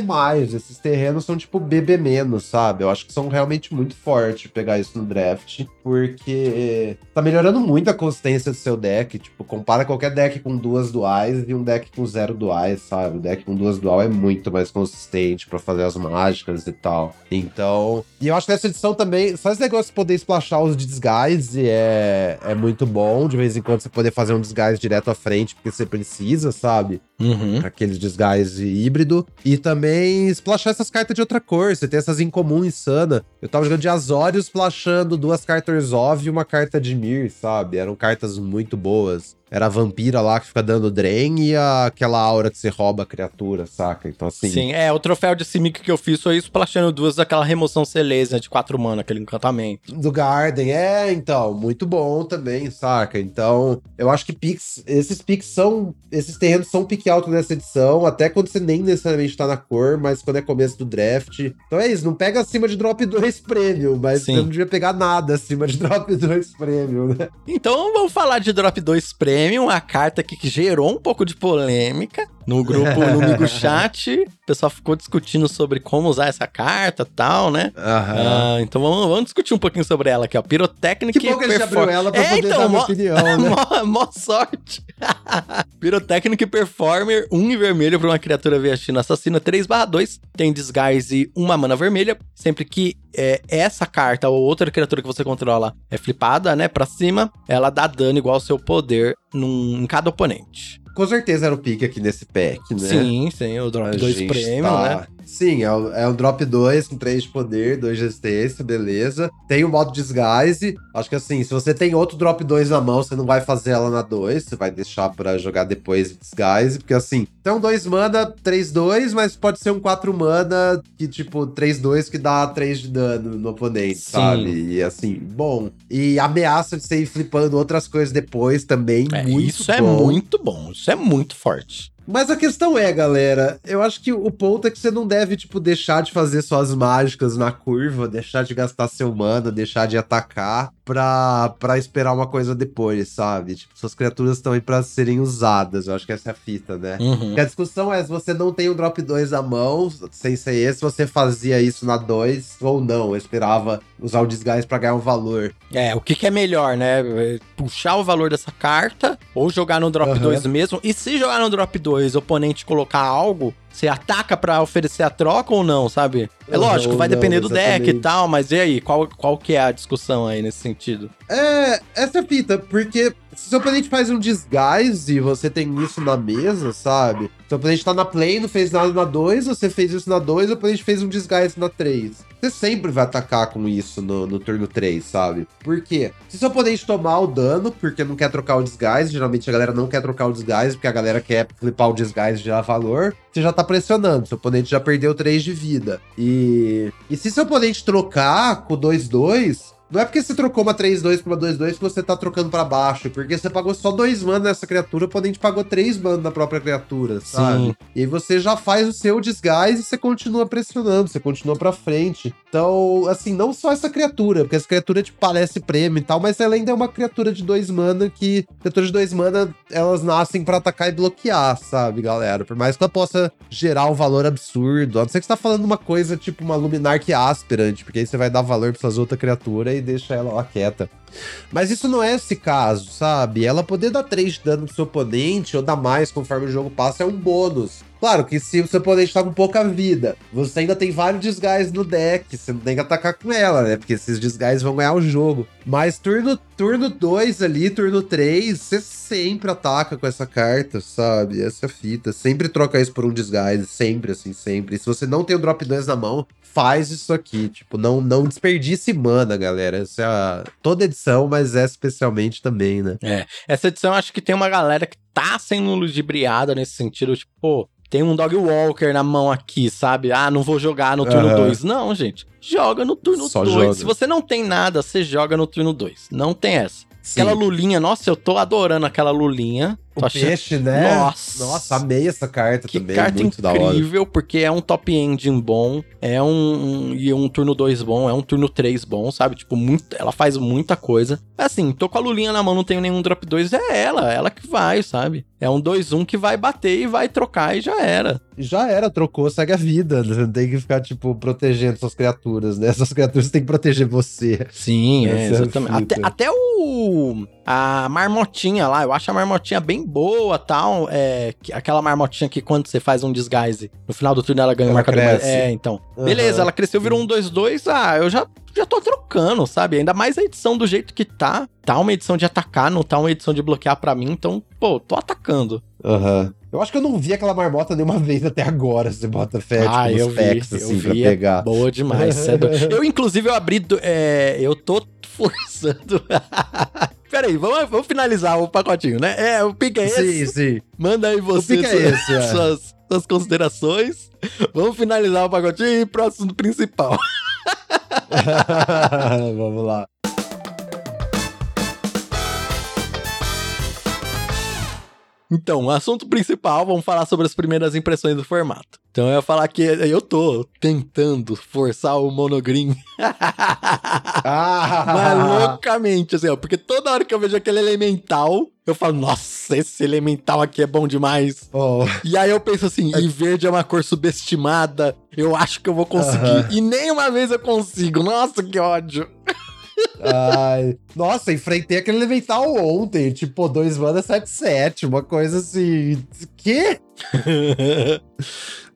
Esses terrenos são tipo BB-, sabe? Eu acho que são realmente muito fortes pegar isso no draft. Porque tá melhorando muito a consistência do seu deck. Tipo, compara qualquer deck com duas duais e um deck com zero duais, sabe? O deck com duas dual é muito mais consistente pra fazer as mágicas e tal. Então. E eu acho que nessa edição também, só esse negócio de poder splashar os de disguise é, é muito bom. De vez em quando você poder fazer um disguise direto à frente, porque você precisa, sabe? Uhum. aqueles disguise híbrido. E também splashar essas cartas de outra cor. Você tem essas incomum insana. Eu tava jogando de Azorius, splashando duas cartas Resolve e uma carta de Mir, sabe? Eram cartas muito boas. Era a vampira lá que fica dando drain e a, aquela aura que você rouba a criatura, saca? Então assim. Sim, é, o troféu de Simic que eu fiz foi splashando duas daquela remoção Celestia de 4 mana, aquele encantamento. Do Garden, é, então, muito bom também, saca? Então, eu acho que picks, esses picks são, esses terrenos são pick alto nessa edição, até quando você nem necessariamente tá na cor, mas quando é começo do draft. Então é isso, não pega acima de drop 2 prêmio, mas Sim. você não devia pegar nada acima de drop 2 prêmio, né? Então vamos falar de Drop 2 Premium, a carta que gerou um pouco de polêmica no grupo, no Migo Chat. O pessoal ficou discutindo sobre como usar essa carta e tal, né? Aham. Ah, então vamos, vamos discutir um pouquinho sobre ela aqui, ó. Pirotecnic Que bom que a gente abriu ela pra É, poder então, dar mó- opinião, né? mó, mó sorte. Pirotecnic Performer, 1 um em vermelho para uma criatura Viatina assassina 3/2. Tem disguise e uma mana vermelha. Sempre que é, essa carta ou outra criatura que você controla é flipada, né, pra cima, ela dá dano igual ao seu poder num, em cada oponente. Com certeza era o pique aqui nesse pack, né? Sim, sim, o Drop A 2 gente Premium, tá- né? Sim, é um, é um drop 2 com 3 de poder, 2 de resistência, beleza. Tem o modo disguise. Acho que assim, se você tem outro drop 2 na mão, você não vai fazer ela na 2, você vai deixar pra jogar depois de disguise, porque assim, então 2 mana, 3 2, mas pode ser um 4 mana que tipo 3 2 que dá 3 de dano no oponente, Sim. sabe? E assim, bom. E ameaça de você ir flipando outras coisas depois também, É, isso é bom. muito bom, isso é muito forte. Mas a questão é, galera, eu acho que o ponto é que você não deve, tipo, deixar de fazer suas mágicas na curva, deixar de gastar seu mana, deixar de atacar pra, pra esperar uma coisa depois, sabe? Tipo, suas criaturas estão aí pra serem usadas, eu acho que essa é a fita, né? Uhum. Porque a discussão é se você não tem o drop 2 à mão, sem ser esse, você fazia isso na 2 ou não, eu esperava usar o disguise pra ganhar um valor. É, o que, que é melhor, né? Puxar o valor dessa carta ou jogar no drop Aham. 2 mesmo. E se jogar no drop 2, o oponente colocar algo, você ataca pra oferecer a troca ou não, sabe? É Aham, lógico, vai não, depender do deck e tal, mas e aí? Qual, qual que é a discussão aí nesse sentido? É, essa é a fita, porque se seu oponente faz um disguise e você tem isso na mesa, sabe? Seu oponente tá na play, não fez nada na 2, você fez isso na 2, o oponente fez um disguise na 3. Você sempre vai atacar com isso no, no turno 3, sabe? Por quê? Se seu oponente tomar o dano, porque não quer trocar o disguise, geralmente a galera não quer trocar o disguise, porque a galera quer flipar o disguise e gerar valor, você já tá pressionando, seu oponente já perdeu 3 de vida. E, e se seu oponente trocar com 2-2, não é porque você trocou uma 3-2 pra uma 2-2 que você tá trocando pra baixo, porque você pagou só 2 mana nessa criatura, o oponente pagou 3 mana na própria criatura, sabe? Sim. E aí você já faz o seu disguise e você continua pressionando, você continua pra frente. Então, assim, não só essa criatura, porque essa criatura te parece prêmio e tal, mas ela ainda é uma criatura de 2 mana que. Criaturas de 2 mana, elas nascem pra atacar e bloquear, sabe, galera? Por mais que ela possa gerar um valor absurdo. A não ser que você tá falando uma coisa tipo uma Luminar que Aspirant, porque aí você vai dar valor pra essas outras criaturas e deixa ela quieta. Mas isso não é esse caso, sabe? Ela poder dar 3 de dano pro seu oponente ou dar mais conforme o jogo passa é um bônus. Claro que se o seu oponente tá com pouca vida, você ainda tem vários disguises no deck, você não tem que atacar com ela, né? Porque esses disguises vão ganhar o jogo. Mas turno turno 2 ali, turno 3, você sempre ataca com essa carta, sabe? Essa é fita. Sempre troca isso por um disguise, sempre assim, sempre. E se você não tem o drop 2 na mão, faz isso aqui, tipo, não não desperdice mana, galera. Essa é a toda edição, mas essa especialmente também, né? É, essa edição acho que tem uma galera que tá sendo ludibriada nesse sentido, tipo, pô, tem um Dog Walker na mão aqui, sabe? Ah, não vou jogar no turno Aham. 2. Não, gente. Joga no turno Só 2. joga. Se você não tem nada, você joga no turno 2. Não tem essa. Sim. Aquela lulinha, nossa, eu tô adorando aquela lulinha. O peixe, né? Nossa. Nossa, amei essa carta Que também. carta muito incrível, porque é um top engine bom, é um, um- e um turno 2 bom, é um turno 3 bom, sabe? Tipo, muito, ela faz muita coisa. Assim, tô com a lulinha na mão, não tenho nenhum drop 2, é ela, ela que vai, sabe? É um 2-1 que vai bater e vai trocar e já era. Já era, trocou, segue a vida. Você não tem que ficar, tipo, protegendo suas criaturas, né? Essas criaturas têm que proteger você. Sim, é, é exatamente. Até, até o. A marmotinha lá, eu acho a marmotinha bem boa tal. É, que- aquela marmotinha que quando você faz um disguise, no final do turno ela ganha um Ela mais. cresce. É, então. Aham. Beleza, ela cresceu, virou um 2-2. Ah, eu já, já tô trocando, sabe? Ainda mais a edição do jeito que tá. Tá uma edição de atacar, não tá uma edição de bloquear pra mim. Então, pô, tô atacando. Aham. Eu acho que eu não vi aquela marmota nenhuma vez até agora, você bota fé, ah, tipo, eu nos vi, packs, eu assim, pra vi. é pegar. Boa demais. é eu, inclusive, eu abri. do- é, eu tô forçando. Peraí, vamos, vamos finalizar o pacotinho, né? É, o pique é esse. Sim, sim. Manda aí você é suas, esse, é. suas, suas considerações. Vamos finalizar o pacotinho e assunto principal. Vamos lá. Então, assunto principal, vamos falar sobre as primeiras impressões do formato. Então eu ia falar que eu tô tentando forçar o monogreen Ah, mas loucamente, assim, ó, porque toda hora que eu vejo aquele elemental, eu falo, nossa, esse elemental aqui é bom demais. Oh, E aí eu penso assim, e verde é uma cor subestimada, eu acho que eu vou conseguir. Aham. E nem uma vez eu consigo. Nossa, que ódio. Ai. Nossa, enfrentei aquele elemental ontem. Tipo, 2 mana 7-7. Uma coisa assim. Quê?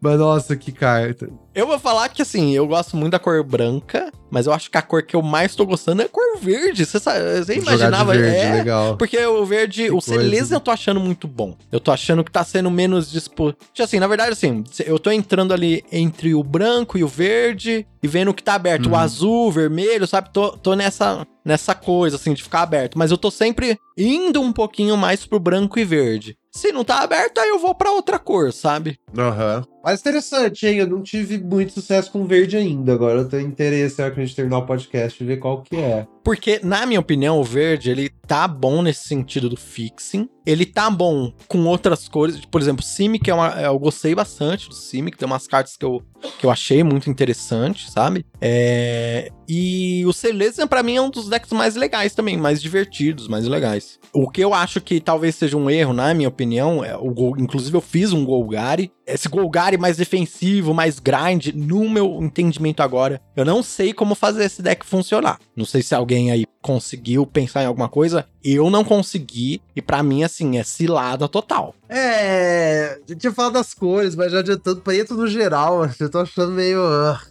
Mas nossa, que carta. Eu vou falar que assim, eu gosto muito da cor branca, mas eu acho que a cor que eu mais tô gostando é a cor verde. Você, você imaginava? Verde, é, legal. Porque o verde, Que o coisa. Celeza eu tô achando muito bom. Eu tô achando que tá sendo menos dispo... Assim, na verdade, assim, eu tô entrando ali entre o branco e o verde e vendo o que tá aberto. O Uhum. azul, o vermelho, sabe? Tô, tô nessa, nessa coisa, assim, de ficar aberto. Mas eu tô sempre indo um pouquinho mais pro branco e verde. Se não tá aberto, aí eu vou pra outra cor, sabe? Aham. Mas interessante, hein? Eu não tive muito sucesso com verde ainda. Agora eu tenho interesse, na hora que a gente terminar o podcast, ver qual que é. Porque, na minha opinião, o verde, ele tá bom nesse sentido do fixing. Ele tá bom com outras cores. Por exemplo, Simic é uma. Eu gostei bastante do Simic. Tem umas cartas que eu, que eu achei muito interessante, sabe? É, E o Celestian, pra mim, é um dos decks mais legais também, mais divertidos, mais legais. O que eu acho que talvez seja um erro, na minha opinião, é o Gol... inclusive eu fiz um Golgari. Esse Golgari mais defensivo, mais grind, no meu entendimento agora, eu não sei como fazer esse deck funcionar. Não sei se alguém aí conseguiu pensar em alguma coisa. Eu não consegui, e pra mim, assim, é cilada total. É. A gente ia falar das cores, mas já adiantando preto no geral, eu tô achando meio.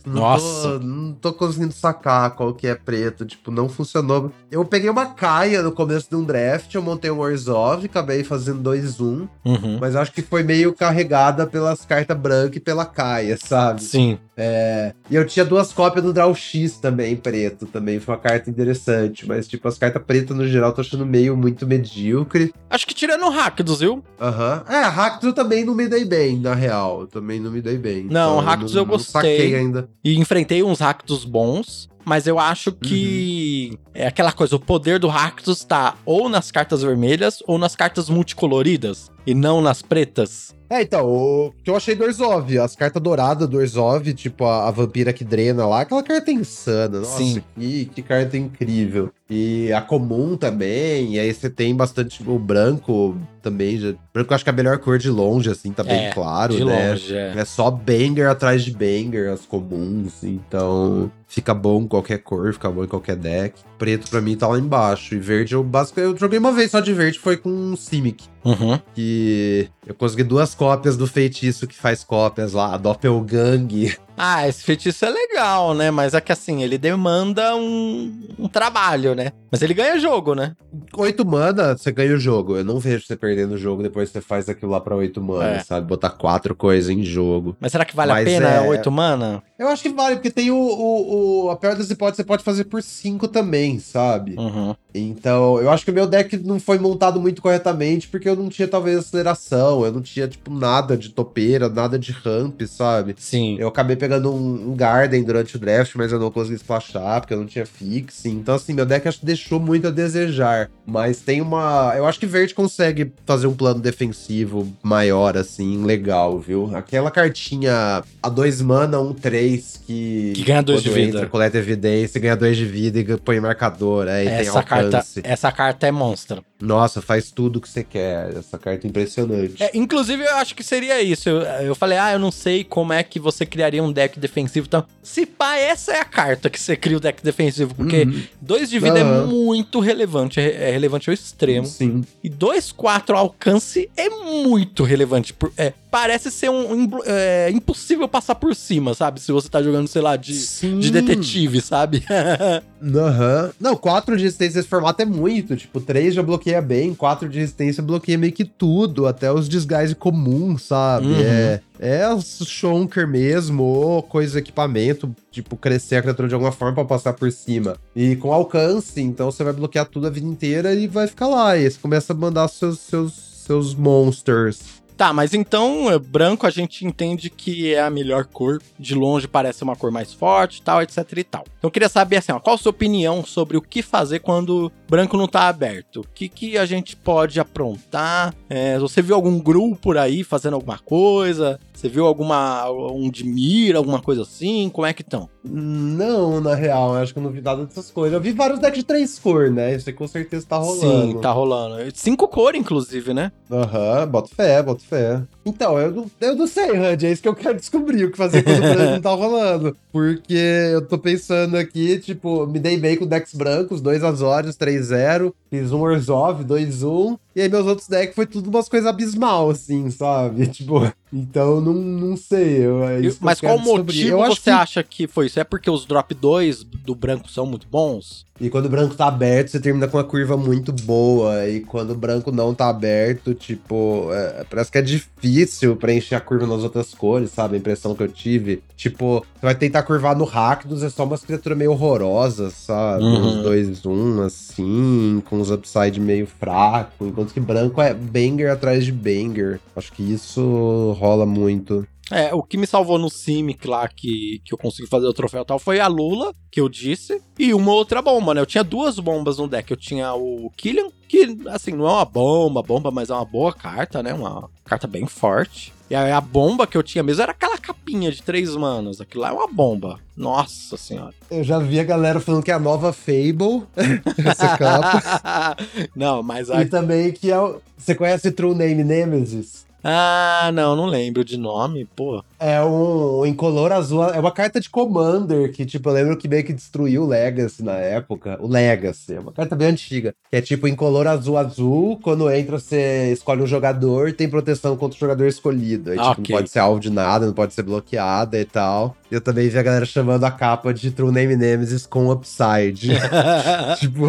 não Nossa. Tô, não tô conseguindo sacar qual que é preto. Tipo, não funcionou. Eu peguei uma caia no começo de um draft, eu montei um Orzhov, acabei fazendo 2-1, Uhum. mas acho que foi meio carregada pelas cartas brancas e pela caia, sabe? Sim. É, e eu tinha duas cópias do Draw X também, preto, também foi uma carta interessante, mas tipo, as cartas pretas no geral eu tô achando meio muito medíocre. Acho que tirando o Rakdos, viu? Aham. É, Rakdos eu também não me dei bem, na real. Eu também não me dei bem. Não, Então, Rakdos eu não gostei. ainda. E enfrentei uns Rakdos bons. Mas eu acho que é aquela coisa, o poder do Rakdos tá ou nas cartas vermelhas ou nas cartas multicoloridas e não nas pretas. É, então, o que eu achei do Orzhov, as cartas douradas do Orzhov, tipo a, a vampira que drena lá, aquela carta é insana. Nossa, Sim. Que, que carta incrível. E a comum também, e aí você tem bastante o branco também. Já, branco eu acho que é a melhor cor de longe, assim, tá bem É, claro, de né? longe, é. É só banger atrás de banger, as comuns, então fica bom em qualquer cor, fica bom em qualquer deck. Preto pra mim tá lá embaixo, e verde eu basicamente eu joguei uma vez só de verde, foi com um Simic, Uhum. que eu consegui duas cópias do feitiço que faz cópias lá, a Doppelgang. Ah, esse feitiço é legal, né? Mas é que assim, ele demanda um, um trabalho, né? Mas ele ganha jogo, né? Oito mana, você ganha o jogo. Eu não vejo você perdendo o jogo depois que você faz aquilo lá pra oito mana, É. sabe? Botar quatro coisas em jogo. Mas será que vale a Mas pena é- 8 mana? Eu acho que vale, porque tem o, o, o- a pior das hipóteses, você pode fazer por cinco também, sabe? Uhum. Então, eu acho que o meu deck não foi montado muito corretamente, porque eu não tinha, talvez, aceleração, eu não tinha, tipo, nada de topeira, nada de ramp, sabe? Sim. Eu acabei pegando um, um Garden durante o draft, mas eu não consegui splashar, porque eu não tinha fixe. Então, assim, meu deck acho que deixou muito a desejar. Mas tem uma. Eu acho que verde consegue fazer um plano defensivo maior, assim, legal, viu? Aquela cartinha a dois mana, um três, que. Que ganha dois de vida. Entra, coleta evidência, ganha dois de vida e põe marcador. Aí tem Essa carta, alcance. essa carta é monstro. Nossa, faz tudo que você quer. Essa carta é impressionante. É, inclusive, eu acho que seria isso. Eu, eu falei, ah, eu não sei como é que você criaria um deck defensivo. Então, se pá, essa é a carta que você cria o deck defensivo. Porque Uhum. dois de vida é Aham. muito relevante. É, é relevante ao extremo. Sim. E 2-4 alcance é muito relevante. Por- é, parece ser um, um- é, impossível passar por cima, sabe? Se você tá jogando, sei lá, de, Sim. de detetive, sabe? Aham. Não, 4 de resistência nesse formato é muito. Tipo, 3 já bloqueia bem, 4 de resistência bloqueia meio que tudo, até os desgaste comuns, sabe? Uhum. É, é Shonker mesmo, ou coisa, equipamento, tipo, crescer a criatura de alguma forma pra passar por cima. E com alcance, então você vai bloquear tudo a vida inteira e vai ficar lá. E você começa a mandar seus, seus, seus monsters. Tá, mas então, eh, branco a gente entende que é a melhor cor. De longe parece uma cor mais forte, tal, etc e tal. Então eu queria saber assim, ó, qual a sua opinião sobre o que fazer quando branco não tá aberto? O que, que a gente pode aprontar? É, você viu algum grupo por aí fazendo alguma coisa? Você viu alguma um de mira, alguma coisa assim? Como é que estão? Não, na real, acho que eu não vi nada dessas coisas. Eu vi vários decks de três cores, né? Isso aí com certeza tá rolando. Sim, tá rolando. Cinco cores, inclusive, né? Aham, uhum, boto fé, boto fé. Então, eu não, eu não sei, Randy, é isso que eu quero descobrir, o que fazer quando o não tá rolando. Porque eu tô pensando aqui, tipo, me dei bem com decks brancos, dois Azorius, 3-0, fiz um Orzhov, 2-1, e aí meus outros decks foi tudo umas coisas abismal, assim, sabe? Tipo, então não, não sei. Eu, é Mas qual motivo você que... acha que foi isso? É porque os drop 2 do branco são muito bons? E quando o branco tá aberto, você termina com uma curva muito boa. E quando o branco não tá aberto, tipo, é, parece que é difícil preencher a curva nas outras cores, sabe? A impressão que eu tive. Tipo, você vai tentar curvar no Rakdos, é só umas criaturas meio horrorosas, sabe? Uhum. Uns 2-1, assim, com os upside meio fraco. Enquanto que branco é banger atrás de banger. Acho que isso rola muito. É, o que me salvou no Simic lá, que, que eu consegui fazer o troféu tal, foi a Lula, que eu disse, e uma outra bomba, né? Eu tinha duas bombas no deck. Eu tinha o Killian, que, assim, não é uma bomba, bomba, mas é uma boa carta, né? Uma carta bem forte. E aí a bomba que eu tinha mesmo era aquela capinha de três manos. Aquilo lá é uma bomba. Nossa senhora. Eu já vi a galera falando que é a nova Fable, essa capa. não, mas... A... E também que é... Você conhece True Name Nemesis? Ah, não, não lembro de nome, pô. É um incolor azul, é uma carta de Commander que, tipo, eu lembro que meio que destruiu o Legacy na época. O Legacy, é uma carta bem antiga. Que é tipo incolor azul azul, quando entra você escolhe um jogador, tem proteção contra o jogador escolhido. Aí, tipo, okay. não pode ser alvo de nada, não pode ser bloqueada e tal. Eu também vi a galera chamando a capa de True Name Nemesis com Upside. tipo,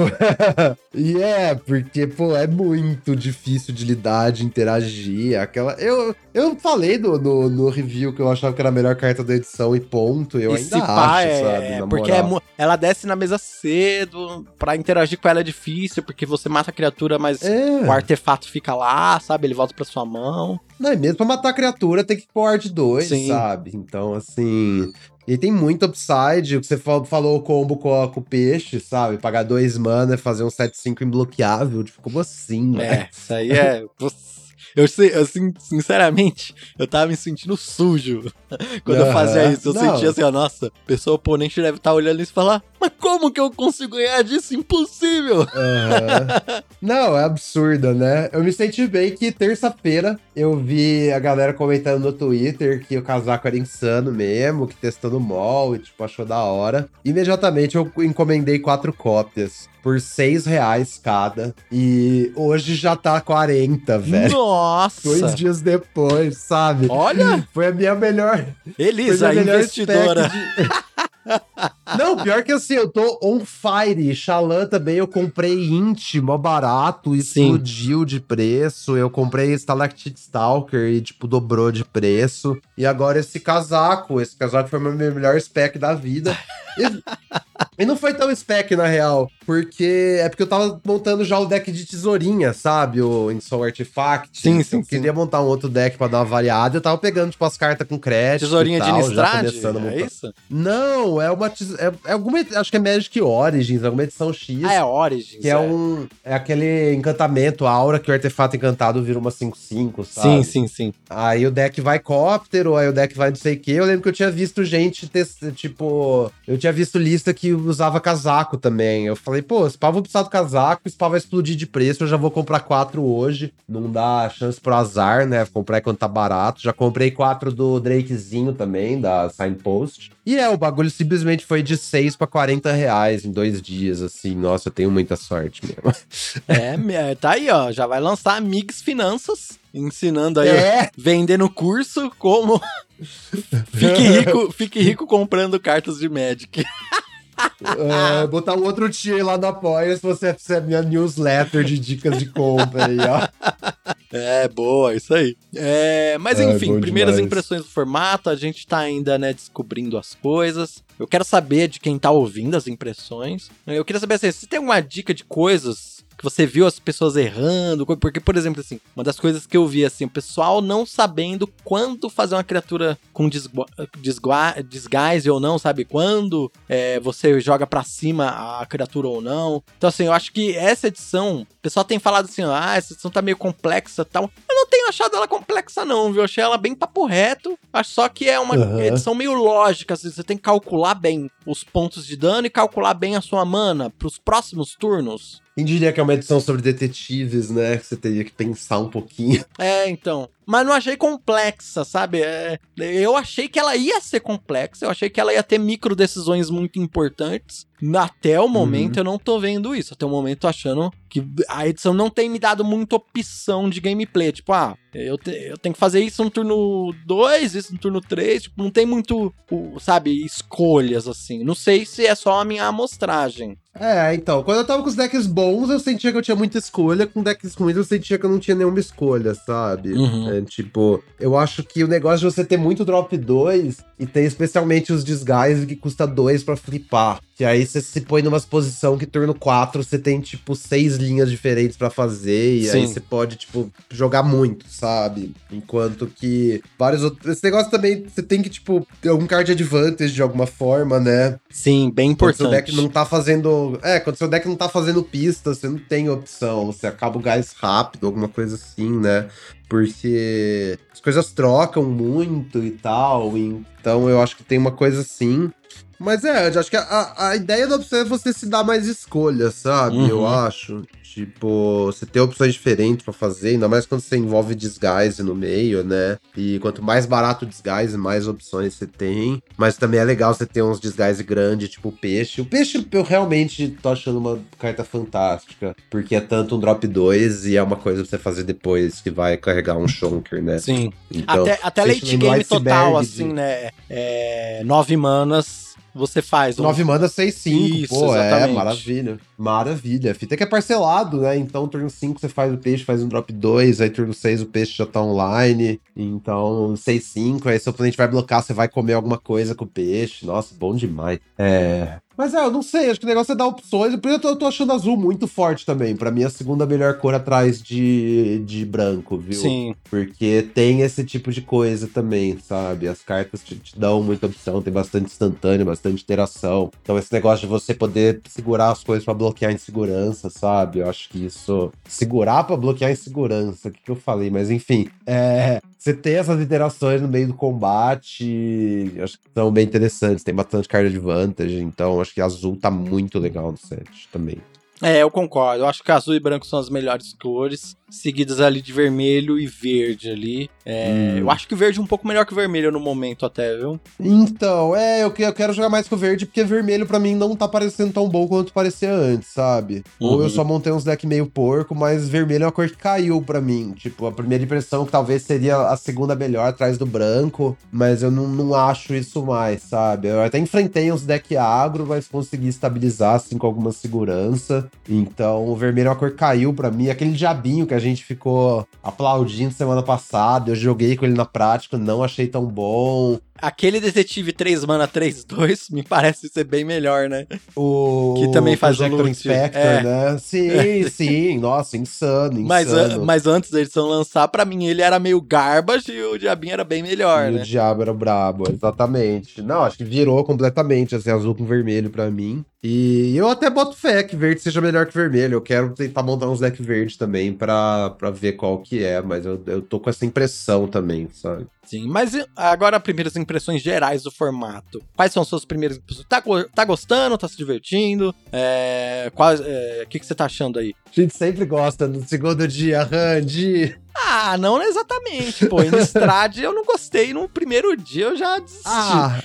e é, porque, pô, é muito difícil de lidar, de interagir. Aquela. Eu, eu falei no, no, no review que eu achava que era a melhor carta da edição e ponto. Eu Esse ainda pá acho, é, sabe? porque é, ela desce na mesa cedo, pra interagir com ela é difícil, porque você mata a criatura, mas é. o artefato fica lá, sabe? Ele volta pra sua mão. Não, e mesmo pra matar a criatura tem que pôr Art 2, Sim. sabe? Então, assim. E tem muito upside, o que você falou o combo com, com o peixe, sabe? Pagar dois mana, fazer um 7-5 imbloqueável, tipo, como assim, né? É, isso aí é. Eu sei, assim, sinceramente, eu tava me sentindo sujo quando uhum. eu fazia isso. Eu Não. sentia assim, ó, nossa, a pessoa oponente deve estar tá olhando isso e falar, mas como que eu consigo ganhar disso? Impossível! Uhum. Não, é absurdo, né? Eu me senti bem que terça-feira eu vi a galera comentando no Twitter que o casaco era insano mesmo, que testando mol e, tipo, achou da hora. Imediatamente eu encomendei quatro cópias por seis reais cada. E hoje já tá 40, velho. Nossa! Dois dias depois, sabe? Olha! Foi a minha melhor. Elisa, a investidora. De... Não, pior que assim, eu tô on fire. Xalã também eu comprei int, mó barato, explodiu Sim. de preço. Eu comprei Stalactite Stalker e, tipo, dobrou de preço. E agora esse casaco, esse casaco foi o meu melhor spec da vida. E, não foi tão spec, na real, porque é porque eu tava montando já o deck de tesourinha, sabe? O Insol Artifact. Sim, sim. Eu queria montar um outro deck pra dar uma variada. Eu tava pegando, tipo, as cartas com crédito. Tesourinha tal, de Nistrad? É isso? Não, é uma. É, é alguma. Acho que é Magic Origins, alguma edição X. Ah, é Origins. Que é, é um. É aquele encantamento, aura, que o artefato encantado vira uma 5-5, sabe? Sim, sim, sim. Aí o deck vai cóptero, aí o deck vai não sei o quê. Eu lembro que eu tinha visto gente, tipo. Eu tinha visto lista que usava casaco também. Eu falei, pô, esse pau vou precisar do casaco, esse pau vai explodir de preço, eu já vou comprar quatro hoje. Não dá chance pro azar, né? Comprar quando tá barato. Já comprei quatro do Drakezinho também, da Signpost. E é, o bagulho simplesmente foi de 6 para 40 reais em dois dias, assim. Nossa, eu tenho muita sorte mesmo. É, tá aí, ó. Já vai lançar Mix Finanças, ensinando aí, é. vendendo curso como fique rico, fique rico comprando cartas de Magic. É, botar um outro tier lá no Apoia se você fizer minha newsletter de dicas de compra aí, ó. É, boa, isso aí. É, mas É, enfim, primeiras demais. impressões do formato, a gente tá ainda, né, descobrindo as coisas. Eu quero saber de quem tá ouvindo as impressões. Eu queria saber assim, se tem alguma dica de coisas que você viu as pessoas errando, porque, por exemplo, assim, uma das coisas que eu vi, assim, o pessoal não sabendo quando fazer uma criatura com desguise ou não, sabe? Quando é, você joga pra cima a criatura ou não. Então, assim, eu acho que essa edição, o pessoal tem falado assim, ah, essa edição tá meio complexa e tal. Eu não tenho achado ela complexa, não, viu? Eu achei ela bem papo reto. Acho só que é uma Aham. edição meio lógica, assim, você tem que calcular bem os pontos de dano e calcular bem a sua mana pros próximos turnos. Quem diria que é uma edição sobre detetives, né? Que você teria que pensar um pouquinho. É, então. Mas não achei complexa, sabe? É, eu achei que ela ia ser complexa, eu achei que ela ia ter micro decisões muito importantes. Até o momento eu não tô vendo isso. Até o momento tô achando que a edição não tem me dado muita opção de gameplay. Tipo, ah, eu, te- eu tenho que fazer isso no turno 2, isso no turno 3. Tipo, não tem muito, sabe, escolhas assim. Não sei se é só a minha amostragem. É, então, quando eu tava com os decks bons, eu sentia que eu tinha muita escolha. Com decks ruins, eu sentia que eu não tinha nenhuma escolha, sabe? Uhum. É, tipo, eu acho que o negócio de você ter muito drop 2 e ter especialmente os disguise que custa 2 pra flipar. Que aí você se põe numa posição que turno 4 você tem, tipo, seis linhas diferentes pra fazer. E aí Sim. você pode, tipo, jogar muito, sabe? Enquanto que vários outros. Esse negócio também, você tem que, tipo, ter algum card advantage de alguma forma, né? Sim, bem Quando seu importante. deck não tá fazendo. É, quando seu deck não tá fazendo pista, você não tem opção. Você acaba o gás rápido, alguma coisa assim, né? Porque as coisas trocam muito e tal. Então eu acho que tem uma coisa assim. Mas é, eu acho que a, a, ideia da opção é você se dar mais escolha, sabe? Uhum. Eu acho. Tipo, você ter opções diferentes pra fazer, ainda mais quando você envolve disguise no meio, né? E quanto mais barato o disguise, mais opções você tem. Mas também é legal você ter uns disguise grandes, tipo o peixe. O peixe eu realmente tô achando uma carta fantástica. Porque é tanto um drop 2 e é uma coisa pra você fazer depois que vai carregar um Shonker, né? Sim. Então, até até late game total, de- assim, né? É, nove manas, você faz. um- 9 mana, 6, 5. Isso, Pô, é, exatamente. maravilha. Maravilha. A fita é que é parcelado, né? Então, turno 5 você faz o peixe, faz um drop 2, aí turno 6 o peixe já tá online. Então, 6, 5, aí seu oponente vai blocar, você vai comer alguma coisa com o peixe. Nossa, bom demais. É. Mas é, eu não sei, acho que o negócio é dar opções. Por isso eu tô, achando azul muito forte também. Pra mim, a segunda melhor cor atrás de, de branco, viu? Sim. Porque tem esse tipo de coisa também, sabe? As cartas te, te dão muita opção, tem bastante instantâneo, bastante interação. Então, esse negócio de você poder segurar as coisas pra bloquear em segurança, sabe? Eu acho que isso. Segurar pra bloquear em segurança, o que, que eu falei? Mas enfim, é. Você ter essas interações no meio do combate, acho que são bem interessantes. Tem bastante card advantage, então acho que azul tá muito legal no set também. É, eu concordo. Eu acho que azul e branco são as melhores cores, seguidas ali de vermelho e verde ali. É, Hum. Eu acho que o verde é um pouco melhor que o vermelho no momento até, viu? Então, é, eu, que- eu quero jogar mais com o verde, porque vermelho pra mim não tá parecendo tão bom quanto parecia antes, sabe? Ou Uhum. eu só montei uns deck meio porco, mas vermelho é uma cor que caiu pra mim. Tipo, a primeira impressão que talvez seria a segunda melhor atrás do branco, mas eu não, não acho isso mais, sabe? Eu até enfrentei uns deck agro, mas consegui estabilizar, assim, com alguma segurança. Então, o vermelho é uma cor que caiu pra mim. Aquele diabinho que a gente ficou aplaudindo semana passada, eu joguei com ele na prática, não achei tão bom. Aquele detetive 3 mana 3-2 me parece ser bem melhor, né? O Que também faz o loot. Inspector, É. né? Sim, sim. Nossa, insano, Mas, insano. an- mas antes da edição lançar, pra mim ele era meio garbage e o diabinho era bem melhor, E né? o diabo era brabo, exatamente. Não, acho que virou completamente, assim, azul com vermelho pra mim. E eu até boto fé que verde seja melhor que vermelho. Eu quero tentar montar uns deck verde também pra, pra ver qual que é, mas eu, eu tô com essa impressão também, sabe? Sim, mas agora primeiras impressões gerais do formato. Quais são suas primeiras impressões? Tá, tá gostando? Tá se divertindo? É, quais- é, O que, que você tá achando aí? A gente sempre gosta no segundo dia, Randy. Ah, não exatamente, pô. Innistrad eu não gostei. No primeiro dia eu já desisti. Ah,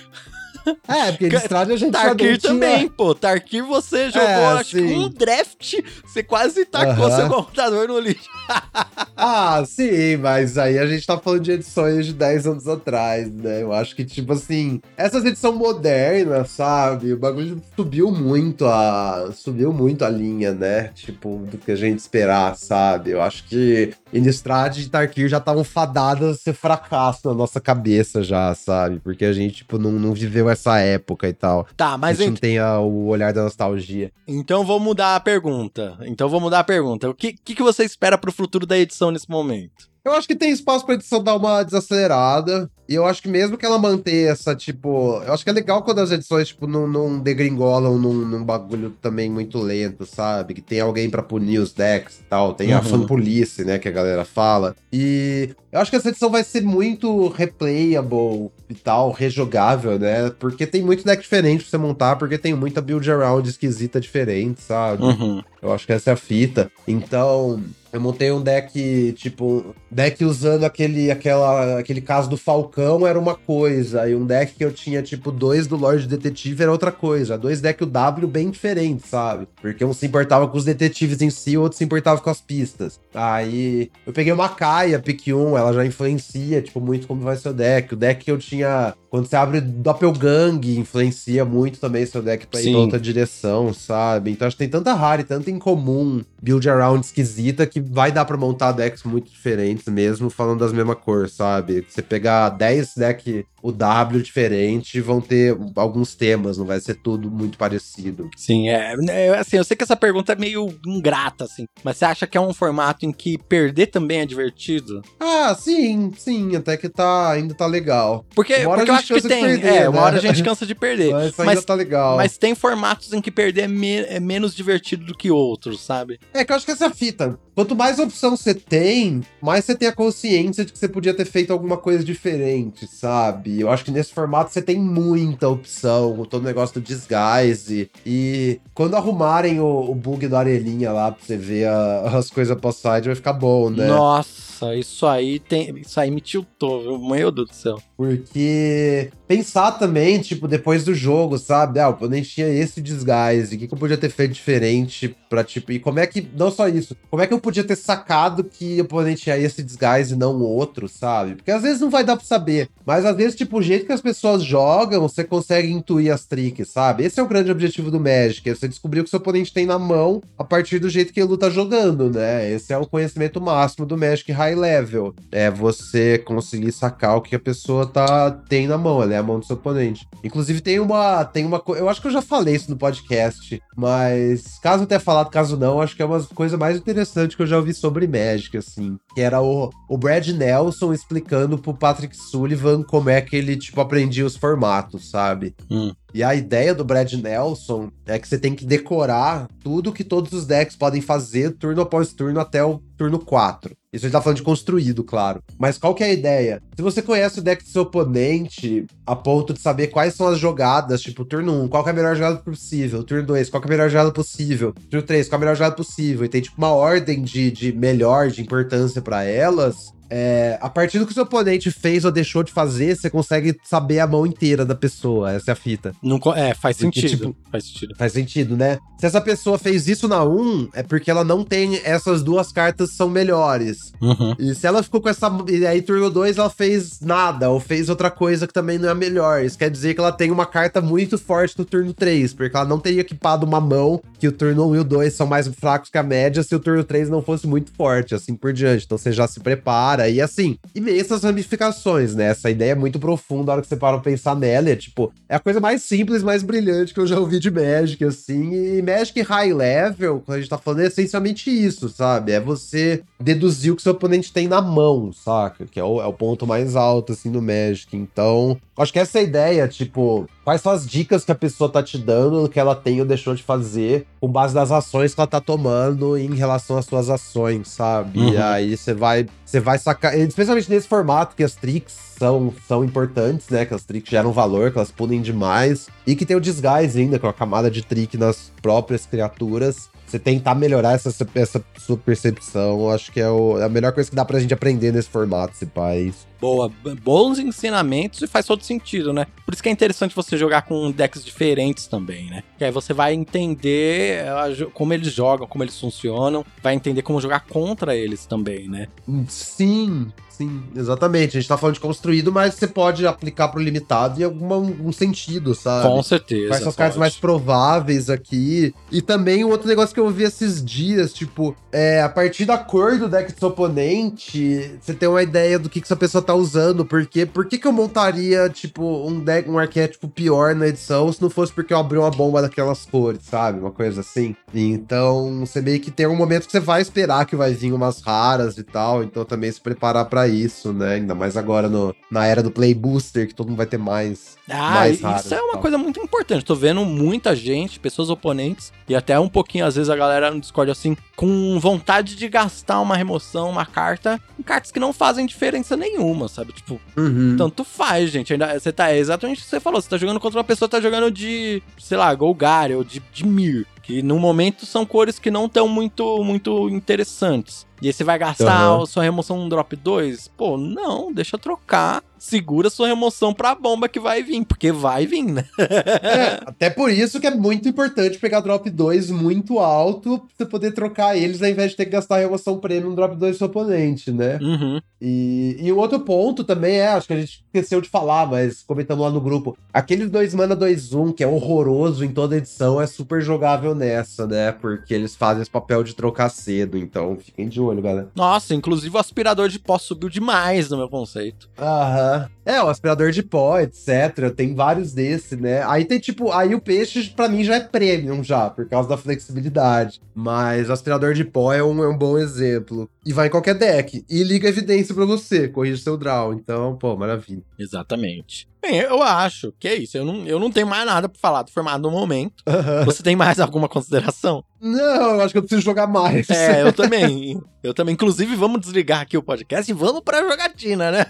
É, porque estrada a gente Tarkir também, pô. Tarkir você jogou, É, acho que um draft, você quase tacou Aham. seu computador no lixo. Ah, sim, mas aí a gente tá falando de edições de 10 anos atrás, né? Eu acho que, tipo assim, essas edições modernas, sabe? O bagulho subiu muito a. subiu muito a linha, né? Tipo, do que a gente esperar, sabe? Eu acho que Innistrad e Tarkir já estavam fadadas a ser fracasso na nossa cabeça já, sabe? Porque a gente, tipo, não, não viveu essa época e tal. Tá, a mas gente ent- não tem a- o olhar da nostalgia. então vou mudar a pergunta. Então vou mudar a pergunta. O que, que, que você espera pro futuro da edição nesse momento? Eu acho que tem espaço pra edição dar uma desacelerada. E eu acho que mesmo que ela mantenha essa, tipo. Eu acho que é legal quando as edições, tipo, não, não degringolam num, num bagulho também muito lento, sabe? Que tem alguém pra punir os decks e tal. Tem a Uhum. fan police, né? Que a galera fala. E eu acho que essa edição vai ser muito replayable e tal, rejogável, né? Porque tem muito deck diferente pra você montar, porque tem muita build around esquisita diferente, sabe? Uhum. Eu acho que essa é a fita. Então, eu montei um deck, tipo, deck usando aquele, aquela, aquele caso do Falcão era uma coisa, e um deck que eu tinha, tipo, dois do Lorde Detetive era outra coisa. Dois decks o W bem diferentes, sabe? Porque um se importava com os detetives em si, o outro se importava com as pistas. Aí, eu peguei uma Kaia, pick 1, ela já influencia, tipo, muito como vai ser o deck. O deck que eu tinha, quando você abre Doppelgang, influencia muito também seu deck pra ir Sim. pra outra direção, sabe? Então acho que tem tanta rara e tanta incomum build around esquisita que vai dar pra montar decks muito diferentes mesmo, falando das mesmas cores, sabe? Você pegar 10 deck o W diferente, vão ter alguns temas, não vai ser tudo muito parecido. Sim, é, é, Assim, eu sei que essa pergunta é meio ingrata, assim. Mas você acha que é um formato em que perder também é divertido? Ah, sim, sim, até que tá, ainda tá legal. Porque, Uma porque eu acho que tem. perder, é, uma né? hora a gente cansa de perder. Mas ainda Mas, tá legal. mas tem formatos em que perder é, me- é menos divertido do que outros, sabe? É que eu acho que essa é fita. Quanto mais opção você tem, mais você tem a consciência de que você podia ter feito alguma coisa diferente, sabe? Eu acho que nesse formato você tem muita opção, com todo o negócio do disguise. E quando arrumarem o, o bug do Arelinha lá pra você ver a- as coisas pós-side, vai ficar bom, né? Nossa, isso aí tem. Isso aí me tiltou, viu? Meu Deus do céu. Porque pensar também, tipo, depois do jogo, sabe? Ah, o oponente tinha esse disguise, o que, que eu podia ter feito diferente pra, tipo, e como é que, não só isso, como é que eu podia ter sacado que o oponente tinha esse disguise e não o outro, sabe? Porque às vezes não vai dar pra saber, mas às vezes, tipo, o jeito que as pessoas jogam, você consegue intuir as tricks, sabe? Esse é o grande objetivo do Magic, é você descobrir o que seu oponente tem na mão a partir do jeito que ele tá jogando, né? Esse é o conhecimento máximo do Magic High Level, é você conseguir sacar o que a pessoa tá tem na mão, ela é a mão do seu oponente. Inclusive tem uma tem uma eu acho que eu já falei isso no podcast, mas caso eu tenha falado, caso não, acho que é uma coisa mais interessante que eu já ouvi sobre Magic assim, que era o, o Brad Nelson explicando pro Patrick Sullivan como é que ele tipo aprendia os formatos, sabe? Hum. E a ideia do Brad Nelson é que você tem que decorar tudo que todos os decks podem fazer turno após turno até o turno 4. Isso a gente tá falando de construído, claro. Mas qual que é a ideia? Se você conhece o deck do seu oponente a ponto de saber quais são as jogadas, tipo, turno 1, qual é a melhor jogada possível, turno 2, qual é a melhor jogada possível, turno 3, qual é a melhor jogada possível, e tem tipo uma ordem de, de melhor, de importância pra elas, é, a partir do que o seu oponente fez ou deixou de fazer, você consegue saber a mão inteira da pessoa. Essa é a fita. Não, é, faz Porque, sentido. tipo, faz sentido. Faz sentido, né? Se essa pessoa fez isso na 1, é porque ela não tem essas duas cartas são melhores. Uhum. E se ela ficou com essa. E aí, turno 2, ela fez nada, ou fez outra coisa que também não é a melhor. Isso quer dizer que ela tem uma carta muito forte no turno 3, porque ela não teria equipado uma mão, que o turno 1 e o 2 são mais fracos que a média, se o turno 3 não fosse muito forte, assim por diante. Então você já se prepara. E assim, e meio essas ramificações, né? Essa ideia é muito profunda a hora que você para pra pensar nela. É tipo, é a coisa mais simples, mais brilhante que eu já ouvi de Magic, assim. E Magic High Level, quando a gente tá falando, é essencialmente isso, sabe? É você deduzir o que seu oponente tem na mão, saca? Que é o, é o ponto mais alto, assim, no Magic. Então, acho que essa é ideia, tipo, quais são as dicas que a pessoa tá te dando, que ela tem ou deixou de fazer, com base nas ações que ela tá tomando em relação às suas ações, sabe? E Uhum. aí você vai, você vai sacar, especialmente nesse formato que as tricks são, são importantes, né? Que as tricks geram valor, que elas punem demais. E que tem o disguise ainda, com a camada de trick nas próprias criaturas. Você tentar melhorar essa, essa sua percepção, acho que é, o, é a melhor coisa que dá pra gente aprender nesse formato, esse país. Boa, bons ensinamentos e faz todo sentido, né? Por isso que é interessante você jogar com decks diferentes também, né? Que aí você vai entender como eles jogam, como eles funcionam, vai entender como jogar contra eles também, né? Sim, Sim, exatamente. A gente tá falando de construído, mas você pode aplicar pro limitado em algum sentido, sabe? Com certeza. Quais são as cartas mais prováveis aqui. E também um outro negócio que eu vi esses dias, tipo, é, a partir da cor do deck do seu oponente, você tem uma ideia do que, que essa pessoa tá usando. Porque, por que, que eu montaria, tipo, um deck, um arquétipo pior na edição se não fosse porque eu abri uma bomba daquelas cores, sabe? Uma coisa assim. Então, você meio que tem um momento que você vai esperar que vai vir umas raras e tal. Então também se preparar para isso, né? Ainda mais agora no, na era do Play Booster, que todo mundo vai ter mais. Ah, mais isso é uma coisa muito importante. Tô vendo muita gente, pessoas oponentes, e até um pouquinho, às vezes, a galera no Discord assim, com vontade de gastar uma remoção, uma carta, em cartas que não fazem diferença nenhuma, sabe? Tipo, uhum. tanto faz, gente. Ainda, você tá, é exatamente o que você falou. Você tá jogando contra uma pessoa que tá jogando de, sei lá, Golgari ou de, de Mir. Que no momento são cores que não estão muito, muito interessantes. E aí você vai gastar uhum. a sua remoção um drop 2? Pô, não, deixa eu trocar segura sua remoção pra bomba que vai vir, porque vai vir, né? é, até por isso que é muito importante pegar drop 2 muito alto pra você poder trocar eles ao invés de ter que gastar a remoção premium drop 2 do seu oponente, né? Uhum. E, e o outro ponto também é, acho que a gente esqueceu de falar, mas comentando lá no grupo, aquele 2 mana 2 1 que é horroroso em toda edição é super jogável nessa, né? Porque eles fazem esse papel de trocar cedo, então fiquem de olho, galera. Nossa, inclusive o aspirador de pó subiu demais no meu conceito. Aham. É, o aspirador de pó, etc. Tem vários desses, né? Aí tem tipo, aí o peixe para mim já é premium já, por causa da flexibilidade. Mas o aspirador de pó é um, é um bom exemplo. E vai em qualquer deck. E liga evidência para você, corrige seu draw. Então, pô, maravilha. Exatamente. Bem, eu acho que é isso. Eu não, eu não tenho mais nada pra falar do formato no momento. Você tem mais alguma consideração? Não, eu acho que eu preciso jogar mais. É, eu também. Eu também. Inclusive, vamos desligar aqui o podcast e vamos pra jogatina, né?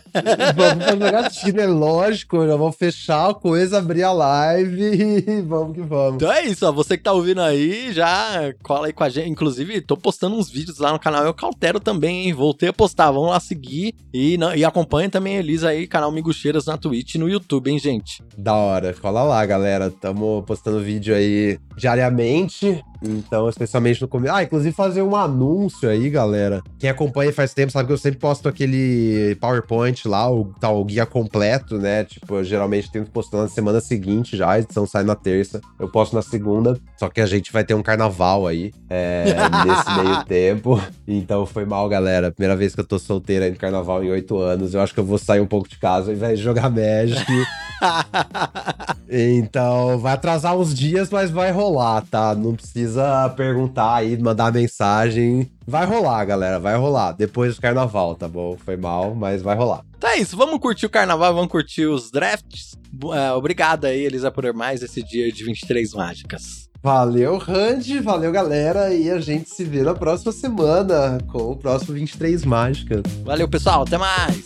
vamos pra jogatina, é lógico. Já vamos fechar a coisa, abrir a live e vamos que vamos. Então é isso, ó. Você que tá ouvindo aí, já cola aí com a gente. Inclusive, tô postando uns vídeos lá no canal Eu Caltero também, hein? Voltei a postar. Vamos lá seguir. E, e acompanha também a Elisa aí, canal Migucheiras na Twitch e no YouTube. YouTube, hein, gente? Da hora. Cola lá, galera. Tamo postando vídeo aí diariamente. Então, especialmente no começo. Ah, inclusive fazer um anúncio aí, galera. Quem acompanha faz tempo sabe que eu sempre posto aquele PowerPoint lá, o tal guia completo, né? Tipo, eu geralmente tento postar na semana seguinte já, a edição sai na terça. Eu posto na segunda. Só que a gente vai ter um carnaval aí é, nesse meio tempo. Então foi mal, galera. Primeira vez que eu tô solteira aí no carnaval em oito anos. Eu acho que eu vou sair um pouco de casa ao invés de jogar Magic. então, vai atrasar uns dias, mas vai rolar, tá? Não precisa perguntar aí, mandar mensagem. Vai rolar, galera, vai rolar. Depois do carnaval, tá bom? Foi mal, mas vai rolar. Tá isso, vamos curtir o carnaval, vamos curtir os drafts. Uh, obrigado aí, Elisa, por mais esse dia de 23 mágicas. Valeu, Randy, valeu, galera, e a gente se vê na próxima semana com o próximo 23 Mágicas. Valeu, pessoal, até mais!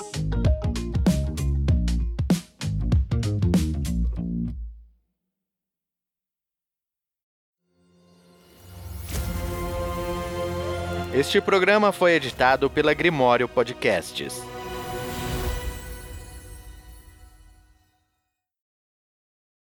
Este programa foi editado pela Grimório Podcasts.